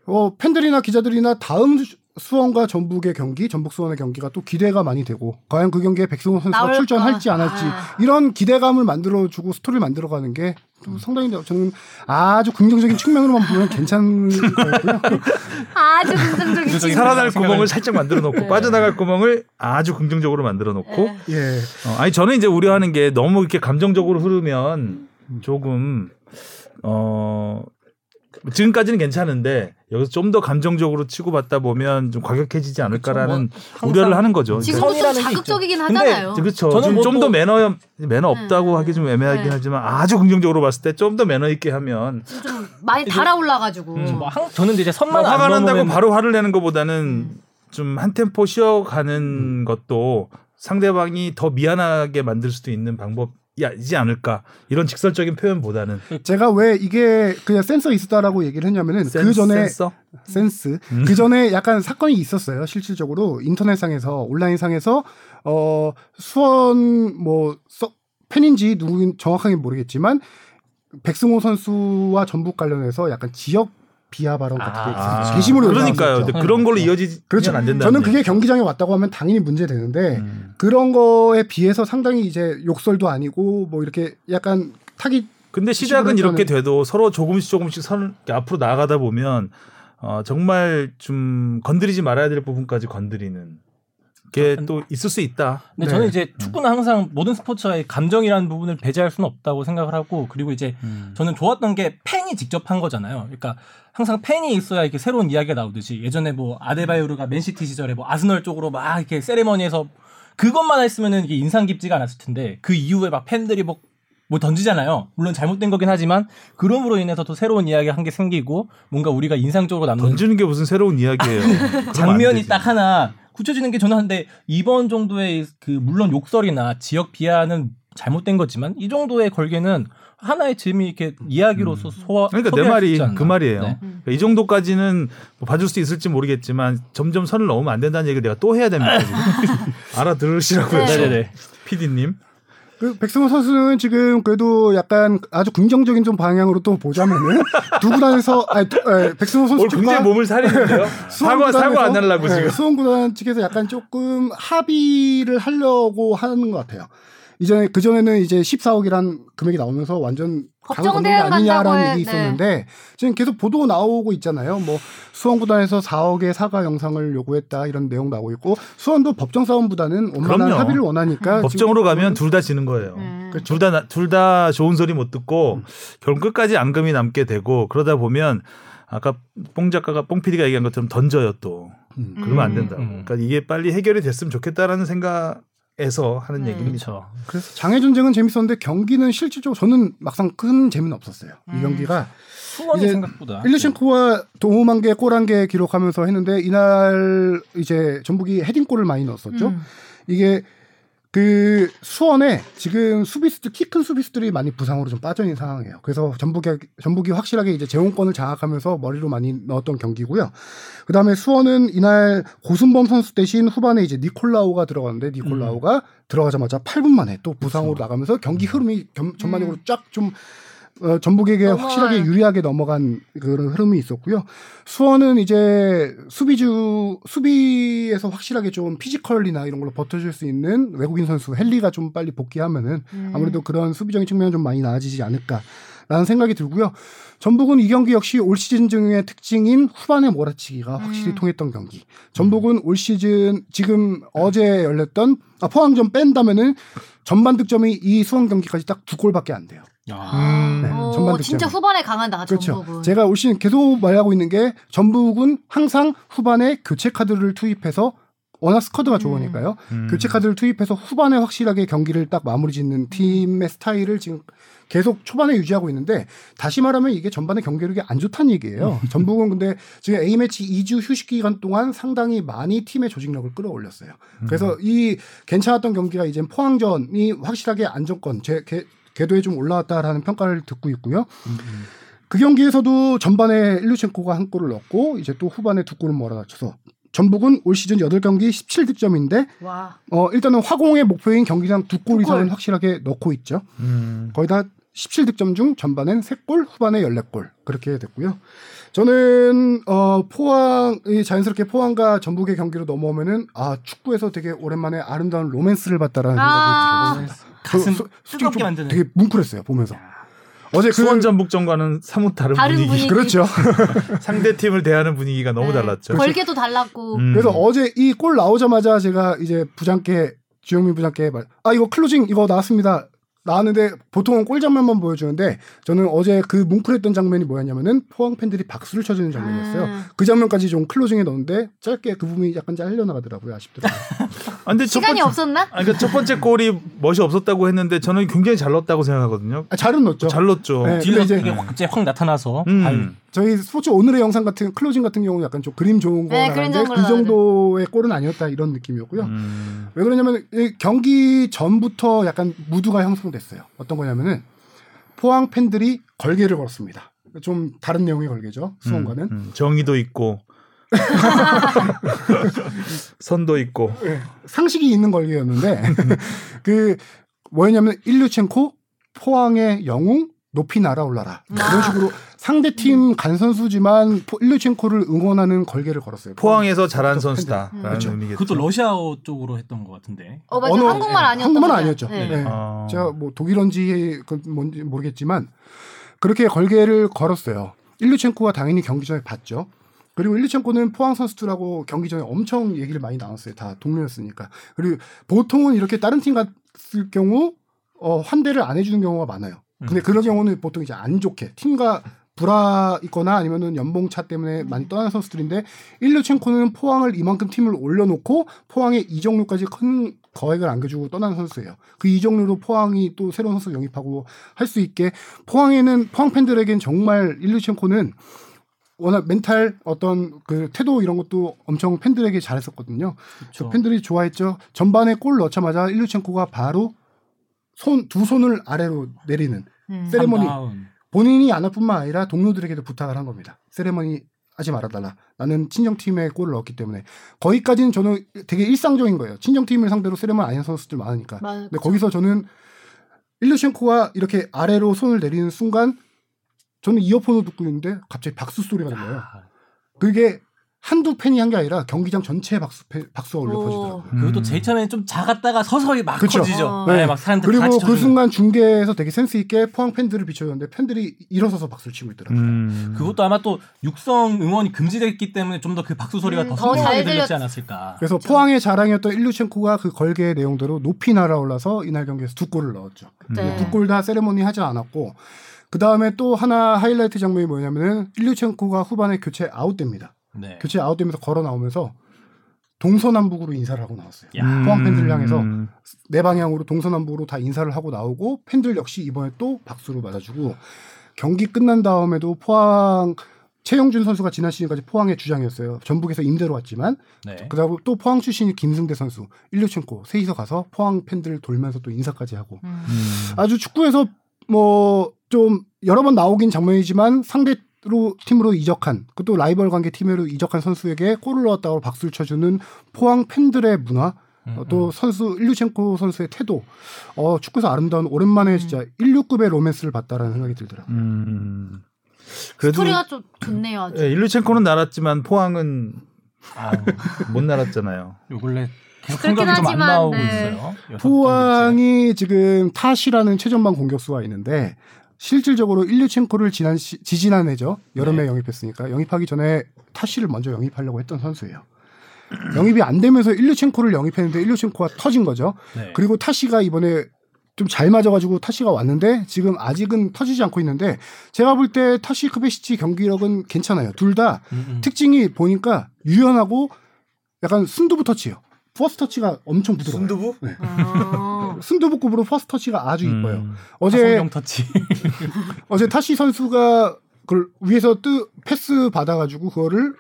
어, 팬들이나 기자들이나 다음 수- 수원과 전북의 경기, 전북 수원의 경기가 또 기대가 많이 되고 과연 그 경기에 백승호 선수가 나올까? 출전할지 안 할지 아. 이런 기대감을 만들어주고 스토리를 만들어가는 게 또 상당히 저는 아주 긍정적인 측면으로만 보면 괜찮은 거였고요. 아주 긍정적인. 살아날 구멍을 살짝 만들어 놓고 네. 빠져나갈 구멍을 아주 긍정적으로 만들어 놓고 네. 예. 어, 아니 저는 이제 우려하는 게 너무 이렇게 감정적으로 흐르면 조금 어 지금까지는 괜찮은데 여기서 좀 더 감정적으로 치고받다 보면 좀 과격해지지 않을까라는 항상 우려를 하는 거죠. 지금도 좀 선이라는 게 자극적이긴 하잖아요. 그렇죠. 저는 뭐좀더 또- 매너 매너 없다고 네. 하기 좀 애매하긴 네. 하지만 아주 긍정적으로 봤을 때 좀 더 매너 있게 하면 좀 많이 달아올라가지고. 음. 뭐 한- 저는 이제 선만 뭐 화가 안 난다고 넘으면 바로 화를 내는 것보다는 음. 좀한 템포 쉬어가는 것도 상대방이 더 미안하게 만들 수도 있는 방법 이지 않을까 이런 직설적인 표현보다는 제가 왜 이게 그냥 센서가 있었다라고 얘기를 했냐면은 그 센- 전에 센서? 센스. 음. 그 전에 약간 사건이 있었어요. 실질적으로 인터넷상에서 온라인상에서 어 수원 뭐 서- 팬인지 누구인 정확하게 모르겠지만 백승호 선수와 전북 관련해서 약간 지역 비하 발언 같은 게 아, 있었어요. 게시물에 그러니까요. 근데 그런 걸로 이어지면 그렇죠. 안 된다. 저는 그게 경기장에 왔다고 하면 당연히 문제 되는데 음. 그런 거에 비해서 상당히 이제 욕설도 아니고 뭐 이렇게 약간 타깃 근데 시작은 이렇게 돼도 서로 조금씩 조금씩 선 이렇게 앞으로 나아가다 보면 어, 정말 좀 건드리지 말아야 될 부분까지 건드리는 게 또 있을 수 있다. 근데 네. 저는 이제 축구는 항상 모든 스포츠와의 감정이라는 부분을 배제할 수는 없다고 생각을 하고 그리고 이제 음. 저는 좋았던 게 팬이 직접 한 거잖아요. 그러니까 항상 팬이 있어야 이렇게 새로운 이야기가 나오듯이 예전에 뭐 아데바요르가 맨시티 시절에 뭐 아스널 쪽으로 막 이렇게 세레머니에서 그것만 했으면은 이게 인상 깊지가 않았을 텐데 그 이후에 막 팬들이 뭐, 뭐 던지잖아요. 물론 잘못된 거긴 하지만 그럼으로 인해서 또 새로운 이야기가 한게 생기고 뭔가 우리가 인상적으로 남는 던지는 게 무슨 새로운 이야기예요. 장면이. 딱 하나 굳혀지는 게 저는 한데 이번 정도의 그 물론 욕설이나 지역 비하는 잘못된 거지만 이 정도의 걸개는 하나의 재미 이렇게 이야기로서 소화 그러니까 내 말이. 그 말이에요. 네. 그러니까 이 정도까지는 뭐 봐줄 수 있을지 모르겠지만 점점 선을 넘으면 안 된다는 얘기를 내가 또 해야 됩니다. 알아들으시라고요. 네. 네네네. PD님. 그 백승호 선수는 지금 그래도 약간 아주 긍정적인 좀 방향으로 또 보자면은 두 구단에서 아니 두- 에, 백승호 선수 굉장히 몸을 사리는데요. 사과 사과 안 하려고 네, 지금. 수원 구단 측에서 약간 조금 합의를 하려고 하는 것 같아요. 이전에 그 전에는 이제 14억이란 금액이 나오면서 완전 법정 대응 아니냐라는 해- 얘기 네. 있었는데 지금 계속 보도 나오고 있잖아요. 뭐 수원 구단에서 4억의 사과 영상을 요구했다 이런 내용 나오고 있고 수원도 법정 싸움보다는 원만한 그럼요. 합의를 원하니까 법정으로 가면 둘 다 지는 거예요. 음. 둘다 둘 다 좋은 소리 못 듣고 결국 끝까지 앙금이 남게 되고 그러다 보면 아까 뽕 작가가 뽕 PD가 얘기한 것처럼 던져요 또 음. 그러면 안 음. 된다고. 음. 그러니까 이게 빨리 해결이 됐으면 좋겠다라는 생각 에서 하는 음. 얘기입니다. 그래서 장애 전쟁은 재밌었는데 경기는 실질적으로 저는 막상 큰 재미는 없었어요. 음. 이 경기가 이제 생각보다 일류첸코와 도움 한 개, 골 한 개 기록하면서 했는데 이날 이제 전북이 헤딩골을 많이 넣었었죠. 음. 이게 그 수원에 지금 수비수들 키 큰 수비수들이 많이 부상으로 좀 빠져 있는 상황이에요. 그래서 전북이 전북이 확실하게 이제 제공권을 장악하면서 머리로 많이 넣었던 경기고요. 그다음에 수원은 이날 고순범 선수 대신 후반에 이제 니콜라오가 들어갔는데 니콜라오가 들어가자마자 8분 만에 또 부상으로 나가면서 경기 흐름이 겸- 전반적으로 쫙 좀 어, 전북에게 넘어간. 확실하게 유리하게 넘어간 그런 흐름이 있었고요. 수원은 이제 수비주 수비에서 확실하게 좀 피지컬이나 이런 걸로 버텨줄 수 있는 외국인 선수 헨리가 좀 빨리 복귀하면은 음. 아무래도 그런 수비적인 측면은 좀 많이 나아지지 않을까 라는 생각이 들고요. 전북은 이 경기 역시 올 시즌 중의 특징인 후반의 몰아치기가 확실히 음. 통했던 경기. 전북은 올 시즌 지금 어제 열렸던 아, 포항전 뺀다면은 전반 득점이 이 수원 경기까지 딱 두 골밖에 안 돼요. 음. 네, 오, 전반 진짜. 후반에 강하다 그렇죠. 전북은. 제가 올 시즌 계속 말하고 있는 게 전북은 항상 후반에 교체 카드를 투입해서 워낙 스쿼드가 좋으니까요. 음. 교체 카드를 투입해서 후반에 확실하게 경기를 딱 마무리 짓는 팀의 스타일을 지금 계속 초반에 유지하고 있는데 다시 말하면 이게 전반의 경기력이 안 좋다는 얘기예요. 전북은 근데 지금 A매치 2주 휴식 기간 동안 상당히 많이 팀의 조직력을 끌어올렸어요. 그래서 이 괜찮았던 경기가 이제 포항전이 확실하게 안정권 제 궤- 궤도에 좀 올라왔다라는 평가를 듣고 있고요. 그 경기에서도 전반에 일루첸코가 한 골을 넣고 이제 또 후반에 두 골을 몰아닥쳐서 전북은 올 시즌 8경기 17득점인데 와. 어 일단은 화공의 목표인 경기당 두골두 이상은 골. 확실하게 넣고 있죠. 음. 거의 다 17득점 중 전반엔 3골, 후반에 14골 그렇게 됐고요. 저는 어 포항이 자연스럽게 포항과 전북의 경기로 넘어오면은 아 축구에서 되게 오랜만에 아름다운 로맨스를 봤다라는 아. 생각이 들고 가슴 소- 솔직히 뜨겁게 좀 만드는. 되게 뭉클했어요 보면서. 어제 그 수원 전북전과는 사뭇 다른, 다른 분위기. 분위기. 그렇죠. 상대 팀을 대하는 분위기가 너무 네. 달랐죠. 벌개도 달랐고. 음. 그래서 어제 이 골 나오자마자 제가 이제 부장께 주영민 부장께 말, 아 이거 closing 이거 나왔습니다. 나왔는데 보통은 골 장면만 보여주는데 저는 어제 그 뭉클했던 장면이 뭐였냐면은 포항 팬들이 박수를 쳐주는 장면이었어요. 음. 그 장면까지 좀 closing에 넣었는데 짧게 그 부분이 약간 잘려 나가더라고요. 아쉽더라고요. 아, 근데 첫 시간이 번째- 없었나? 아, 그러니까 첫 번째 골이 멋이 없었다고 했는데 저는 굉장히 잘 넣었다고 생각하거든요. 아, 잘은 넣었죠. 잘 넣었죠. 네. 근데 이제- 그게 확, 갑자기 확 나타나서 음. 아유, 저희 스포츠 오늘의 영상 같은 closing 같은 경우는 약간 좀 그림 좋은 거 네, 걸로 그 정도의 골은 아니었다 이런 느낌이었고요. 음. 왜 그러냐면 이 경기 전부터 약간 무드가 형성 됐어요. 어떤 거냐면은 포항 팬들이 걸개를 걸었습니다. 좀 다른 내용의 걸개죠. 수원과는. 음, 음. 정의도 있고 선도 있고 상식이 있는 걸개였는데 그 뭐였냐면 일류첸코, 포항의 영웅, 높이 날아올라라 이런 식으로 상대 팀간 선수지만 포- 일류첸코를 응원하는 걸개를 걸었어요. 포항에서 잘한 팬들. 선수다라는 그렇죠. 의미겠죠. 그것도 러시아어 쪽으로 했던 것 같은데. 어 맞아 언어- 한국말 예, 아니었던 한국말? 아니었죠. 네. 예. 아. 제가 뭐 독일어인지 그 뭔지 모르겠지만 그렇게 걸개를 걸었어요. 일류첸코가 당연히 경기 전에 봤죠. 그리고 일류첸코는 포항 선수들하고 경기 전에 엄청 얘기를 많이 나눴어요. 다 동료였으니까. 그리고 보통은 이렇게 다른 팀 갔을 경우 어, 환대를 안 해주는 경우가 많아요. 근데 음, 그런 경우는 보통 이제 안 좋게 팀과 불화 있거나 아니면은 연봉차 때문에 많이 떠나는 선수들인데 일류첸코는 포항을 이만큼 팀을 올려놓고 포항에 이정료까지 큰 거액을 안겨주고 떠난 선수예요. 그 이정료로 포항이 또 새로운 선수 영입하고 할 수 있게 포항에는 포항 팬들에겐 정말 일류첸코는 워낙 멘탈 어떤 그 태도 이런 것도 엄청 팬들에게 잘했었거든요. 그렇죠. 팬들이 좋아했죠. 전반에 골 넣자마자 일류첸코가 바로 손 두 손을 아래로 내리는 음. 세레모니 다운. 본인이 안 할 뿐만 아니라 동료들에게도 부탁을 한 겁니다. 세레머니 하지 말아달라. 나는 친정팀에 골을 넣었기 때문에 거기까지는 저는 되게 일상적인 거예요. 친정팀을 상대로 세레머니 아닌 선수들 많으니까. 맞- 근데 거기서 저는 일루첸코가 이렇게 아래로 손을 내리는 순간 저는 이어폰을 듣고 있는데 갑자기 박수 소리가 들려요. 아, 그게 한두 팬이 한 게 아니라 경기장 전체에 박수 패- 박수가 울려 오. 퍼지더라고요. 그것도 음. 제일 처음에는 좀 작았다가 서서히 막 그쵸. 커지죠. 어. 네, 네. 막 사람들 그리고 같이 그. 순간 중계에서 되게 센스 있게 포항 팬들을 비춰줬는데 팬들이 일어서서 박수를 치고 있더라고요. 음. 그것도 아마 또 육성 응원이 금지됐기 때문에 좀 더 그 박수 소리가 음, 더 선명하게 들렸지 들렸- 않았을까. 그래서 포항의 자랑이었던 일루첸코가 그 걸개의 내용대로 높이 날아올라서 이날 경기에서 두 골을 넣었죠. 네. 두골 다 세레모니 하지 않았고 그 다음에 또 하나 하이라이트 장면이 뭐냐면은 일류첸코가 후반에 교체 아웃됩니다. 네. 교체 아웃되면서 걸어 나오면서 동서남북으로 인사를 하고 나왔어요. 야. 포항 팬들을 향해서 음. 네 방향으로 동서남북으로 다 인사를 하고 나오고 팬들 역시 이번에 또 박수를 맞아주고 경기 끝난 다음에도 포항 최영준 선수가 지난 시즌까지 포항의 주장이었어요. 전북에서 임대로 왔지만 네. 그다음 또 포항 출신이 김승대 선수, 일류첸코 셋이서 가서 포항 팬들 돌면서 또 인사까지 하고 음. 음. 아주 축구에서 뭐 좀 여러 번 나오긴 장면이지만 상대 로 팀으로 이적한 그것도 라이벌 관계 팀으로 이적한 선수에게 골을 넣었다고 박수를 쳐주는 포항 팬들의 문화 음, 어, 또 선수 일류첸코 선수의 태도 어 축구에서 아름다운 오랜만에 진짜 16급의 로맨스를 봤다라는 생각이 들더라고요. 음. 그래도 스토리가 좀 좋네요. 아주. 예, 일루첸코는 날았지만 포항은 아, 못 날았잖아요. 요 근래 그렇긴 성적이 좀안 하지만, 나오고 네. 포항이 지금 탓이라는 최전방 공격수가 있는데 실질적으로 일류첸코를 지난 시, 지지난해죠 여름에 네. 영입했으니까 영입하기 전에 타시를 먼저 영입하려고 했던 선수예요. 영입이 안 되면서 일류첸코를 영입했는데 일류첸코가 터진 거죠. 네. 그리고 타시가 이번에 좀 잘 맞아가지고 타시가 왔는데 지금 아직은 터지지 않고 있는데 제가 볼 때 타시 크베시치 경기력은 괜찮아요. 둘다 음, 음. 특징이 보니까 유연하고 약간 순두부 터치예요. first touch가 엄청 부드러워요. 순두부? 네. 아. 순두부급으로 first touch가 아주 이뻐요. 음. 어제 하성경 터치. 어제 타시 선수가 그걸 위에서 뜨 패스 받아가지고 그거를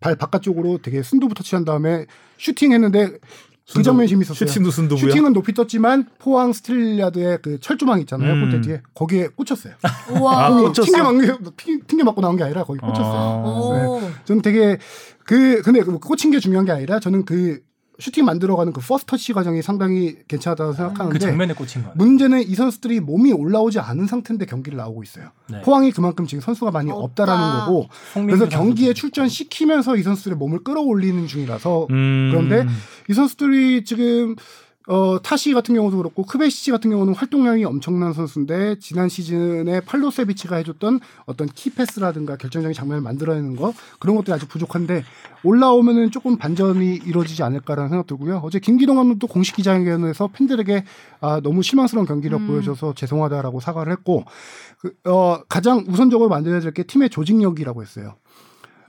발 바깥쪽으로 되게 순두부 터치한 다음에 슈팅했는데 그 순두부. 장면이 재밌었어요. 슈팅도 순두부야. 슈팅은 높이 떴지만 포항 스틸야드의 그 철조망 있잖아요. 음. 골대 뒤에 거기에 꽂혔어요. 우와. 아, 공이 꽂혔어? 튕겨 튕- 튕겨 맞고 나온 게 아니라 거기 꽂혔어요. 아. 오. 저는 되게 그 근데 그 꽂힌 게 중요한 게 아니라 저는 그 슈팅 만들어가는 그 first touch 과정이 상당히 괜찮다고 생각하는데 그 장면에 꽂힌 거. 문제는 이 선수들이 몸이 올라오지 않은 상태인데 경기를 나오고 있어요. 네. 포항이 그만큼 지금 선수가 많이 없다. 없다라는 거고 그래서 경기에 선수도 출전 시키면서 이 선수들의 몸을 끌어올리는 중이라서 음. 그런데 이 선수들이 지금 어, 타시 같은 경우도 그렇고 크베시치 같은 경우는 활동량이 엄청난 선수인데 지난 시즌에 팔로세비치가 해줬던 어떤 키패스라든가 결정적인 장면을 만들어내는 거 그런 것들이 아직 부족한데 올라오면은 조금 반전이 이루어지지 않을까라는 생각 들고요. 어제 김기동 감독도 공식 기자회견에서 팬들에게 아, 너무 실망스러운 경기력 음. 보여줘서 죄송하다라고 사과를 했고 그, 어, 가장 우선적으로 만들어야 될 게 팀의 조직력이라고 했어요.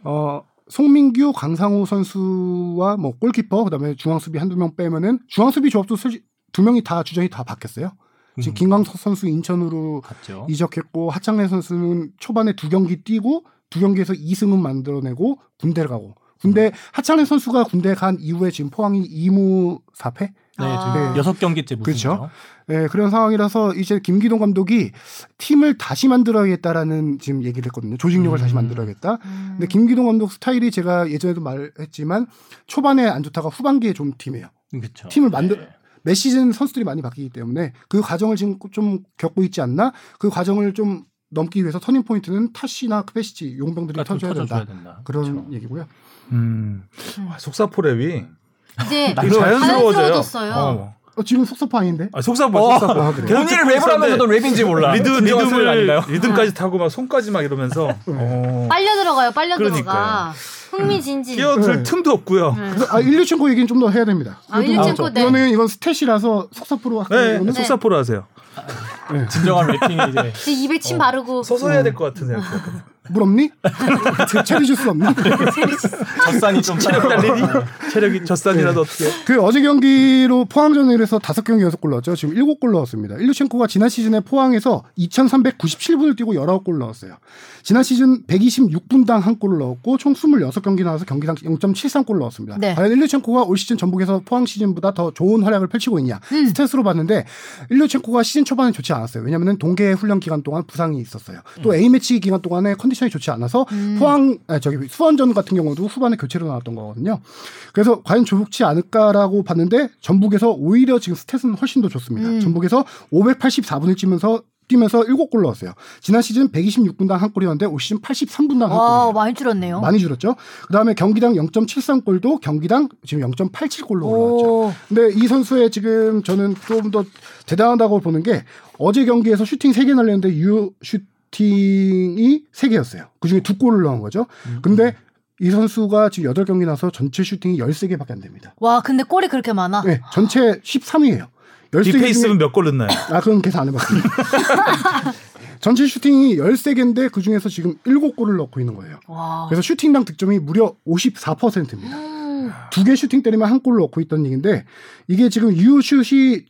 어, 송민규, 강상우 선수와 뭐 골키퍼 그다음에 중앙 수비 한두 명 빼면은 중앙 수비 조합도 솔직 두 명이 다 주전이 다 바뀌었어요. 지금 음. 김광석 선수 인천으로 갔죠. 이적했고 하창래 선수는 초반에 두 경기 뛰고 두 경기에서 2승은 만들어내고 군대를 가고 군대 하창래 선수가 군대 간 이후에 지금 포항이 2무 4패? 네, 아. 지금 여섯 경기째 무승이죠. 그렇죠. 네, 그런 상황이라서 이제 김기동 감독이 팀을 다시 만들어야겠다라는 지금 얘기를 했거든요. 조직력을 음. 다시 만들어야겠다. 음. 근데 김기동 감독 스타일이 제가 예전에도 말했지만 초반에 안 좋다가 후반기에 좋은 팀이에요. 그렇죠. 팀을 만들- 네. 매 시즌 선수들이 많이 바뀌기 때문에 그 과정을 지금 좀 겪고 있지 않나? 그 과정을 좀 넘기 위해서 터닝 포인트는 타시나 크베시치 용병들이 그러니까 좀 터져야 된다. 된다. 그런 그렇죠. 얘기고요. 음. 아, 속사포 랩이 이제 자연스러워져요. 어. 어, 지금 속사포 아닌데? 아, 속사포, 어. 속사포. 아, 그래요? 계속 본인을 랩을 하면서도 랩인지 몰라. 리드? 리듬을, 리듬까지 타고 막 손까지 막 이러면서. 어. 빨려 들어가요. 빨려 그러니까요. 들어가. 흥미진진. 끼어들 네. 틈도 없고요. 네. 아, 일류첸코 얘기는 좀 더 해야 됩니다. 아, 일류첸코, 뭐, 네. 이거는 이건 stat이라서 속사포로 네, 하는 속사포로 하세요. 진정한 rapping이 이제 제 입에 침 바르고. 서서 해야 될 것 같은 생각. 물 없니? 체리 주스 없니? 젖산이 좀 체력 달리니? 체력이 젖산이라도 어떻게? 그 어제 경기로 포항전에서 다섯 경기 연속 골 넣었죠. 지금 일곱 골 넣었습니다. 일루첸코가 지난 시즌에 포항에서 2,397분을 뛰고 19골 넣었어요. 지난 시즌 126분당 한 골을 넣었고 총 26경기 나와서 경기당 0.73골 넣었습니다. 네. 과연 일류첸코가 올 시즌 전북에서 포항 시즌보다 더 좋은 활약을 펼치고 있냐? 음. stat으로 봤는데 일류첸코가 시즌 초반에 좋지 않았어요. 왜냐하면 동계 훈련 기간 동안 부상이 있었어요. 또 A 매치 기간 동안에 컨디션 이 좋지 않아서 음. 포항 아, 저기 수원전 같은 경우도 후반에 교체로 나왔던 거거든요. 그래서 과연 좋지 않을까라고 봤는데 전북에서 오히려 지금 스탯은 훨씬 더 좋습니다. 음. 전북에서 584분을 뛰면서 뛰면서 7골 넣었어요. 지난 시즌 126분당 한 골이었는데 올 시즌 83분당 한 와, 골이에요. 많이 줄었네요. 많이 줄었죠. 그다음에 경기당 0.73골도 경기당 지금 0.87골로 올라왔죠. 오. 근데 이 선수의 지금 저는 좀 더 대단하다고 보는 게 어제 경기에서 슈팅 3개 날렸는데 유효 슈팅이 3개였어요. 그중에 두 골을 넣은 거죠. 근데 이 선수가 지금 8경기 나서 전체 슈팅이 13개밖에 안 됩니다. 와, 근데 골이 그렇게 많아. 네, 전체 13위예요. 13개 중에 이 페이스면 몇 골 넣나요? 아, 그건 계산 안 해봤습니다. 전체 슈팅이 13개인데 그 중에서 지금 7골을 넣고 있는 거예요. 와. 그래서 슈팅당 득점이 무려 54%입니다. 음. 두개 슈팅 때리면 한골 넣고 있단 얘기인데 이게 지금 유효슛이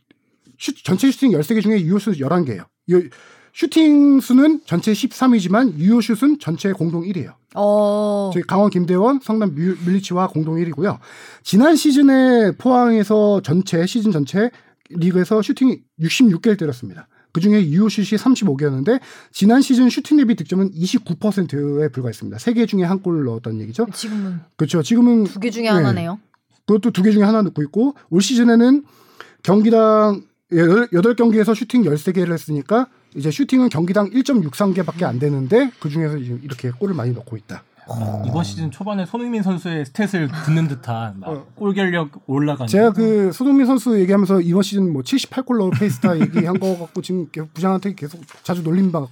슛, 전체 슈팅 13개 중에 유효슛 11개예요. 슈팅 수는 전체 13위지만 유효 슛은 전체 공동 1위예요. 어. 저희 강원 김대원, 성남 뮤- 뮬리치와 공동 1위고요. 지난 시즌에 포항에서 전체 시즌 전체 리그에서 슈팅이 66개를 때렸습니다. 그중에 유효슛이 35개였는데 지난 시즌 슈팅 대비 득점은 29%에 불과했습니다. 3개 중에 한 골을 넣었다는 얘기죠. 지금은 그렇죠. 지금은 두 개 중에 네. 하나네요. 그것도 두 개 중에 하나 넣고 있고 올 시즌에는 경기당 8경기에서 슈팅 13개를 했으니까 이제 슈팅은 경기당 1.63개밖에 안 되는데 그 중에서 지금 이렇게 골을 많이 넣고 있다. 이번 시즌 초반에 손흥민 선수의 stat을 듣는 듯한 막 어. 골결력 올라가는. 제가 그 손흥민 선수 얘기하면서 이번 시즌 뭐 78골 넣을 페이스다 얘기한 거 갖고 지금 계속 부장한테 계속 자주 놀림 받고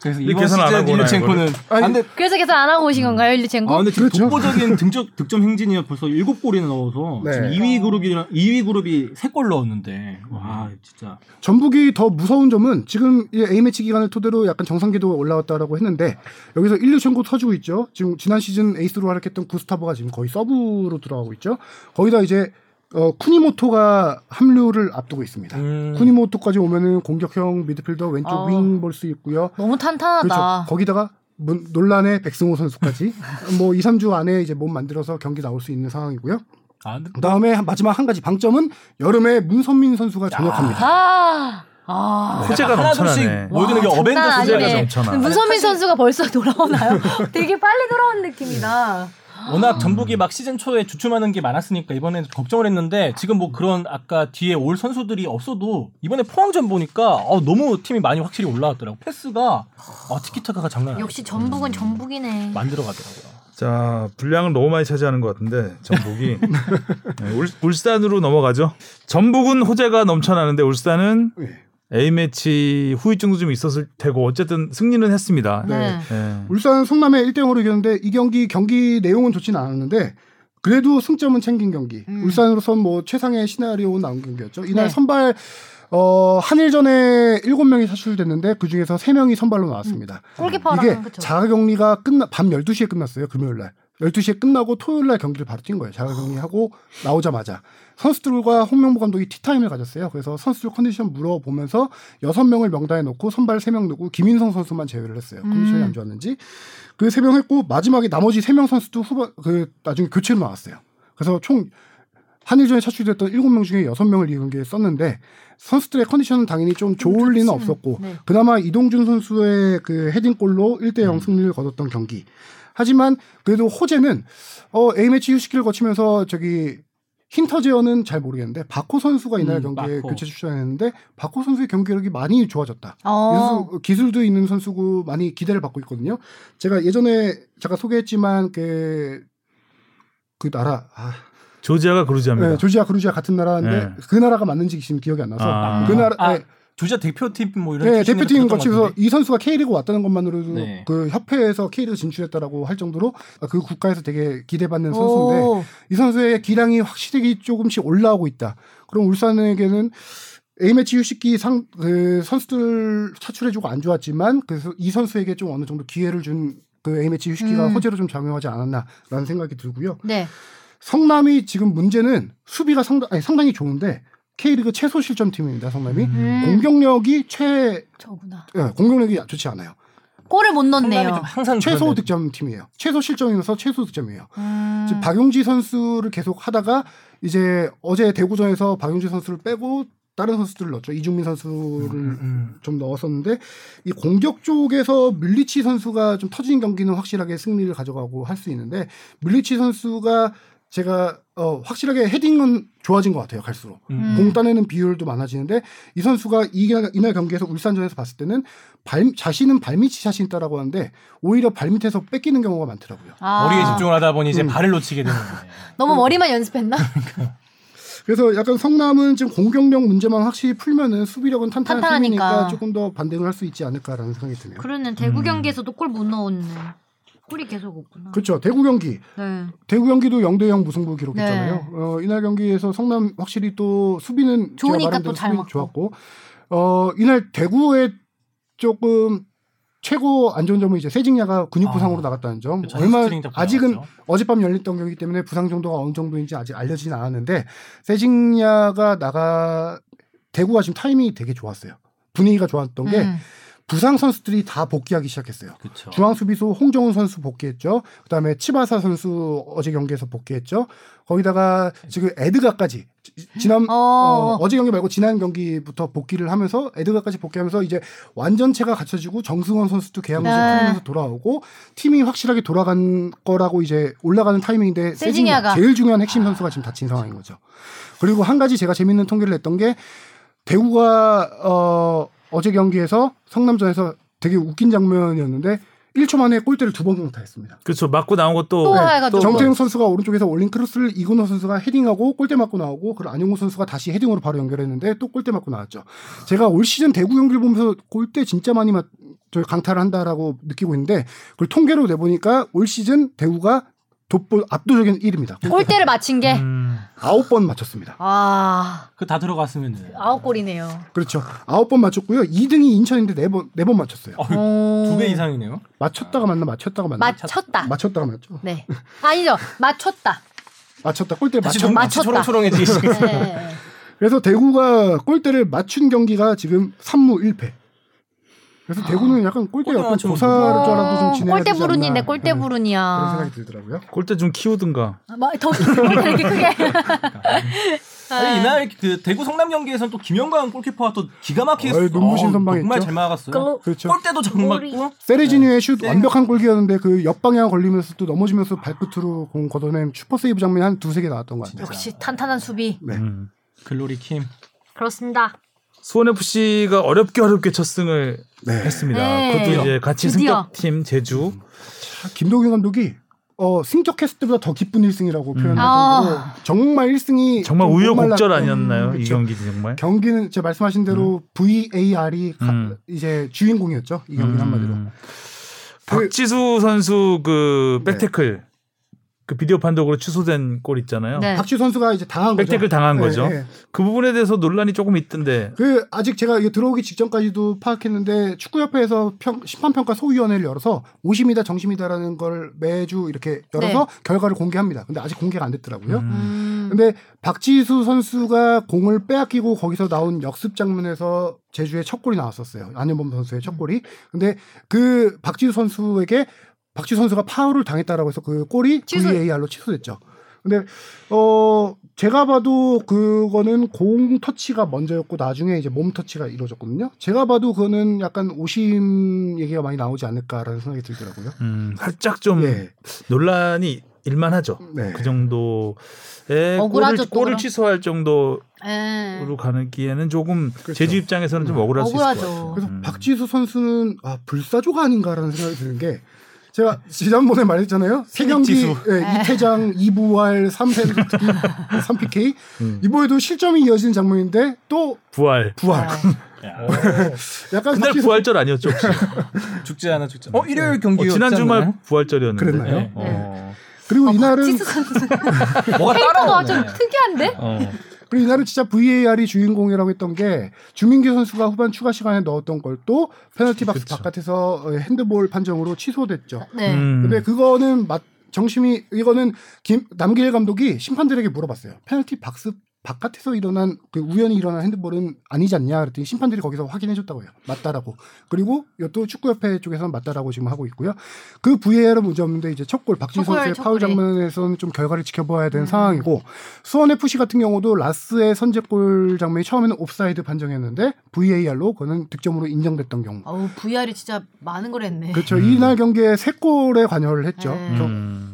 그래서 근데 이번 시즌 일류첸코는 아니, 아, 근데 그래서 계산 안 하고 오신 건가요, 일류첸코? 아 근데 지금 그렇죠. 독보적인 등적 득점 행진이야 벌써 7골이나 넣어서 네. 지금 2위 그룹이랑 2위 그룹이 3골 넣었는데 와 진짜 전북이 더 무서운 점은 지금 이 A매치 기간을 토대로 약간 정상궤도가 올라왔다라고 했는데 여기서 1, 2천고 터지 고 있죠. 지금 지난 시즌 에이스로 활약했던 구스타버가 지금 거의 서브로 들어가고 있죠. 거기다 이제 어, 쿠니모토가 합류를 앞두고 있습니다. 음. 쿠니모토까지 오면은 공격형 미드필더 왼쪽 아. 윙볼 수 있고요. 너무 탄탄하다. 그렇죠. 거기다가 문- 논란의 백승호 선수까지 뭐 2, 3주 안에 이제 몸 만들어서 경기 나올 수 있는 상황이고요. 아, 근데 그다음에 한- 마지막 한 가지 방점은 여름에 문선민 선수가 전역합니다. 아. 아. 호재가 하나둘씩 넘쳐나네. 보여주는 게 와, 어벤져스 아니네. 넘쳐나. 문선민 선수가 벌써 돌아오나요? 되게 빨리 돌아온 느낌이다. 워낙 전북이 막 시즌 초에 주춤하는 게 많았으니까 이번에는 걱정을 했는데 지금 뭐 그런 아까 뒤에 올 선수들이 없어도 이번에 포항전 보니까 어, 너무 팀이 많이 확실히 올라왔더라고 패스가 아, 티키타카가 장난 아니야 역시 전북은 전북이네. 만들어 가더라고요. 자 분량을 너무 많이 차지하는 것 같은데 전북이 네, 울, 울산으로 넘어가죠. 전북은 호재가 넘쳐나는데 울산은 네. A 매치 후유증도 좀 있었을 테고 어쨌든 승리는 했습니다. 네. 네. 울산 성남에 1대 0으로 이겼는데 이 경기 경기 내용은 좋지는 않았는데 그래도 승점은 챙긴 경기. 음. 울산으로선 뭐 최상의 시나리오 나온 경기였죠. 이날 네. 선발 어 한일전에 7명이 사출됐는데 그중에서 3명이 선발로 나왔습니다. 골키퍼랑 이게. 자가격리가 끝나 밤 12시에 끝났어요. 금요일 날. 12시에 끝나고 토요일 날 경기를 바로 뛴 거예요. 자가 격리하고 나오자마자. 선수들과 홍명보 감독이 티타임을 가졌어요. 그래서 선수들 컨디션 물어보면서 6명을 명단에 놓고 선발 3명 놓고 김인성 선수만 제외를 했어요. 컨디션이 음. 안 좋았는지. 그 3명 했고 마지막에 나머지 3명 선수도 후반 그 나중에 교체로 나왔어요. 그래서 총 한일전에 차출됐던 7명 중에 6명을 이 경기에 썼는데 선수들의 컨디션은 당연히 좀 좋을 리는 좋지는- 없었고 네. 그나마 이동준 선수의 그 헤딩골로 1대0 승리를 거뒀던 경기. 하지만 그래도 호재는 어 A매치 휴식기를 거치면서 저기 힌터제어는 잘 모르겠는데 바코 선수가 이날 음, 경기에 바코. 교체 출전했는데 바코 선수의 경기력이 많이 좋아졌다. 어. 기술, 기술도 있는 선수고 많이 기대를 받고 있거든요. 제가 예전에 제가 소개했지만 그, 그 나라 아, 조지아가 그루지아입니다. 네, 조지아 그루지아 같은 나라인데 네. 그 나라가 맞는지 지금 기억이 안 나서 아. 그 나라 아, 네, 조지아 대표팀 뭐 이런 네, 대표팀 거치면서. 이 선수가 K리그 왔다는 것만으로도 네. 그 협회에서 K리그 진출했다라고 할 정도로 그 국가에서 되게 기대받는 선수인데 오. 이 선수의 기량이 확실히 조금씩 올라오고 있다. 그럼 울산에게는 A매치 휴식기 상, 그 선수들 차출해주고 안 좋았지만 그래서 이 선수에게 좀 어느 정도 기회를 준 그 A매치 휴식기가 음. 호재로 좀 작용하지 않았나라는 생각이 들고요. 네. 성남이 지금 문제는 수비가 상당, 아니, 상당히 좋은데 K리그 최소 실점 팀입니다. 성남이 음. 공격력이 최 저구나. 예, 공격력이 좋지 않아요. 골을 못 넣네요. 좀 항상 최소 득점 팀이에요. 최소 실점이면서 최소 득점이에요. 음. 지금 박용지 선수를 계속 하다가 이제 어제 대구전에서 박용지 선수를 빼고 다른 선수들을 넣었죠. 이중민 선수를 음. 좀 넣었었는데 이 공격 쪽에서 밀리치 선수가 좀 터진 경기는 확실하게 승리를 가져가고 할 수 있는데 밀리치 선수가 제가 어, 확실하게 헤딩은 좋아진 것 같아요. 갈수록 음. 공 따내는 비율도 많아지는데 이 선수가 이날, 이날 경기에서 울산전에서 봤을 때는 발, 자신은 발밑이 자신 있다라고 하는데 오히려 발밑에서 뺏기는 경우가 많더라고요. 아. 머리에 집중을 하다 보니 이제 음. 발을 놓치게 되는 거예요. 너무 머리만 연습했나? 그래서 약간 성남은 지금 공격력 문제만 확실히 풀면은 수비력은 탄탄한 탄탄하니까. 팀이니까 조금 더 반등을 할 수 있지 않을까라는 생각이 드네요. 그러는 대구 음. 경기에서도 골못 넣었네. 골이 계속 없구나. 그렇죠. 대구 경기 네. 대구 경기도 0대 0 무승부 기록했잖아요. 네. 어, 이날 경기에서 성남 확실히 또 수비는 좋으니까 말한 또 대로 잘 수비 먹고. 좋았고 어 이날 대구의 조금 최고 안 좋은 점은 이제 세징야가 근육 부상으로 아, 나갔다는 점. 그렇죠. 얼마 아직은. 어젯밤 열렸던 경기 때문에 부상 정도가 어느 정도인지 아직 알려지진 않았는데 세징야가 나가 대구가 지금 타이밍이 되게 좋았어요. 분위기가 좋았던 게 음. 부상 선수들이 다 복귀하기 시작했어요. 그렇죠. 중앙 수비수 홍정훈 선수 복귀했죠. 그다음에 치바사 선수 어제 경기에서 복귀했죠. 거기다가 지금 에드가까지 지- 지난 어. 어, 어 제 경기 말고 지난 경기부터 복귀를 하면서 에드가까지 복귀하면서 이제 완전체가 갖춰지고 정승원 선수도 계약 무슨 네. 풀리면서 돌아오고 팀이 확실하게 돌아간 거라고 이제 올라가는 타이밍인데 세징야가. 세징야 제일 중요한 핵심 선수가 지금 다친 상황인 거죠. 그리고 한 가지 제가 재밌는 통계를 냈던 게 대구가 어, 어제 경기에서 성남전에서 되게 웃긴 장면이었는데 1초 만에 골대를 두번 경타했습니다. 그렇죠. 맞고 나온 것도 또 네. 정태영 선수가 오른쪽에서 올린 크로스를 이근호 선수가 헤딩하고 골대 맞고 나오고 그리고 안용호 선수가 다시 헤딩으로 바로 연결했는데 또 골대 맞고 나왔죠. 제가 올 시즌 대구 경기를 보면서 골대 진짜 많이 맞, 저 강타를 한다라고 느끼고 있는데 그걸 통계로 내보니까 올 시즌 대구가 돋보 압도적인 1위입니다. 골대를 맞힌 게 음, 아홉 번 맞췄습니다. 아, 그 다 들어갔으면 아홉 골이네요. 그렇죠. 아홉 번 맞췄고요. 2등이 인천인데 네 번 네 번 맞췄어요. 두배 이상이네요. 맞췄다가 맞나 맞췄다가 맞나 맞췄다. 맞췄다가 맞죠. 네. 아니죠. 맞췄다. 맞췄다 골대 다시 맞췄. 좀 맞췄다. 다시 초롱초롱해지시. 네. 그래서 대구가 골대를 맞춘 경기가 지금 3무 1패. 그래서 대구는 약간 골대 골대 어떤 맞추면 조사라도 좀 진행해야 골대 되지 부르니네. 않나. 골대 네, 그런 부르니야. 생각이 들더라고요. 골대 좀 키우든가. 뭐, 더 골대 이렇게 크게. 아니, 이날 그 대구 성남 경기에서는 또 김영광 골키퍼가 또 기가 막히게 어이, 눈부신 어, 선방했죠. 정말 잘 막았어요. 그- 그렇죠. 골대도 잘 머리. 맞고 세레지니의 슛 네. 완벽한 골기였는데 그 옆방향 걸리면서 또 넘어지면서 발끝으로 공 걷어낸 슈퍼 세이브 장면이 한 두세 개 나왔던 것 같아요. 역시 탄탄한 수비. 네. 음. 글로리 킴. 그렇습니다. 수원 FC가 어렵게 어렵게 첫 승을 네. 했습니다. 네. 그것도 이제 같이 드디어. 승격팀 제주. 자, 김동현 감독이 어, 승격했을 때보다 더 기쁜 1승이라고 표현할 아. 정도로 정말 1승이 정말 좀 우여곡절 아니었나요? 이 그렇죠. 경기 정말. 경기는 제가 말씀하신 대로 VAR이 음. 이제 주인공이었죠. 이 경기 한마디로. 음. 박지수 선수 그 네. 백태클 그 비디오 판독으로 취소된 골 있잖아요. 네. 박쥐 선수가 이제 당한 거죠. 백태클 당한 네, 거죠. 네. 그 부분에 대해서 논란이 조금 있던데. 그 아직 제가 이게 들어오기 직전까지도 파악했는데 축구협회에서 평, 심판평가 소위원회를 열어서 오심이다 정심이다라는 걸 매주 이렇게 열어서 결과를 공개합니다. 근데 아직 공개가 안 됐더라고요. 음. 음. 근데 박지수 선수가 공을 빼앗기고 거기서 나온 역습 장면에서 제주의 첫 골이 나왔었어요. 안현범 선수의 첫 골이. 근데 그 박지수 선수에게 박지수 선수가 파울을 당했다라고 해서 그 골이 취소- VAR로 취소됐죠. 근데 어 제가 봐도 그거는 공 터치가 먼저였고 나중에 이제 몸 터치가 이루어졌거든요. 제가 봐도 그거는 약간 오심 얘기가 많이 나오지 않을까라는 생각이 들더라고요. 음, 살짝 좀 예. 논란이 일만하죠. 네. 그 정도의 억울하죠, 골을, 또 골을. 취소할 정도로 예. 가기에는 조금 그렇죠. 제주 입장에서는 좀 억울할 수 있을 것 억울하죠. 같아요. 그래서 음. 박지수 선수는 아 불사조가 아닌가라는 생각이 드는 게 제가 지난번에 말했잖아요. 세 경기 지수. 예, 이태장 2부활 3펜 3PK 음. 이번에도 실점이 이어지는 장면인데 또 부활. 부활. 약간 그날 부활절 아니었죠? 혹시? 죽지 않아 죽지. 어 일요일 경기 어, 지난 주말 부활절이었는데. 그랬나요? 네. 어. 그리고 이날은 박지수 선수 뭐가 캐릭터가 좀 따라오네. 특이한데? 어. 그리고 이날은 진짜 VAR이 주인공이라고 했던 게 주민규 선수가 후반 추가 시간에 넣었던 걸 또 페널티 박스 그쵸. 바깥에서 어, 핸드볼 판정으로 취소됐죠. 네. 음. 근데 그거는 맞 정심이 이거는 김남일 감독이 심판들에게 물어봤어요. 페널티 박스 바깥에서 일어난 그 우연히 일어난 핸드볼은 아니지 않냐 그랬더니 심판들이 거기서 확인해 줬다고요. 맞다라고. 그리고 또 축구협회 쪽에서는 맞다라고 지금 하고 있고요. 그 VAR은 문제 없는데 이제 첫 골 박지수 첫골, 선수의 파울 첫골이. 장면에서는 좀 결과를 지켜봐야 되는 음. 상황이고 수원 FC 같은 경우도 라스의 선제골 장면이 처음에는 옵사이드 판정이었는데 VAR로 그거는 득점으로 인정됐던 경우. 어우 VR이 진짜 많은 걸 했네. 그렇죠. 음. 이날 경기에 세 골에 관여를 했죠. 네. 그래서 음.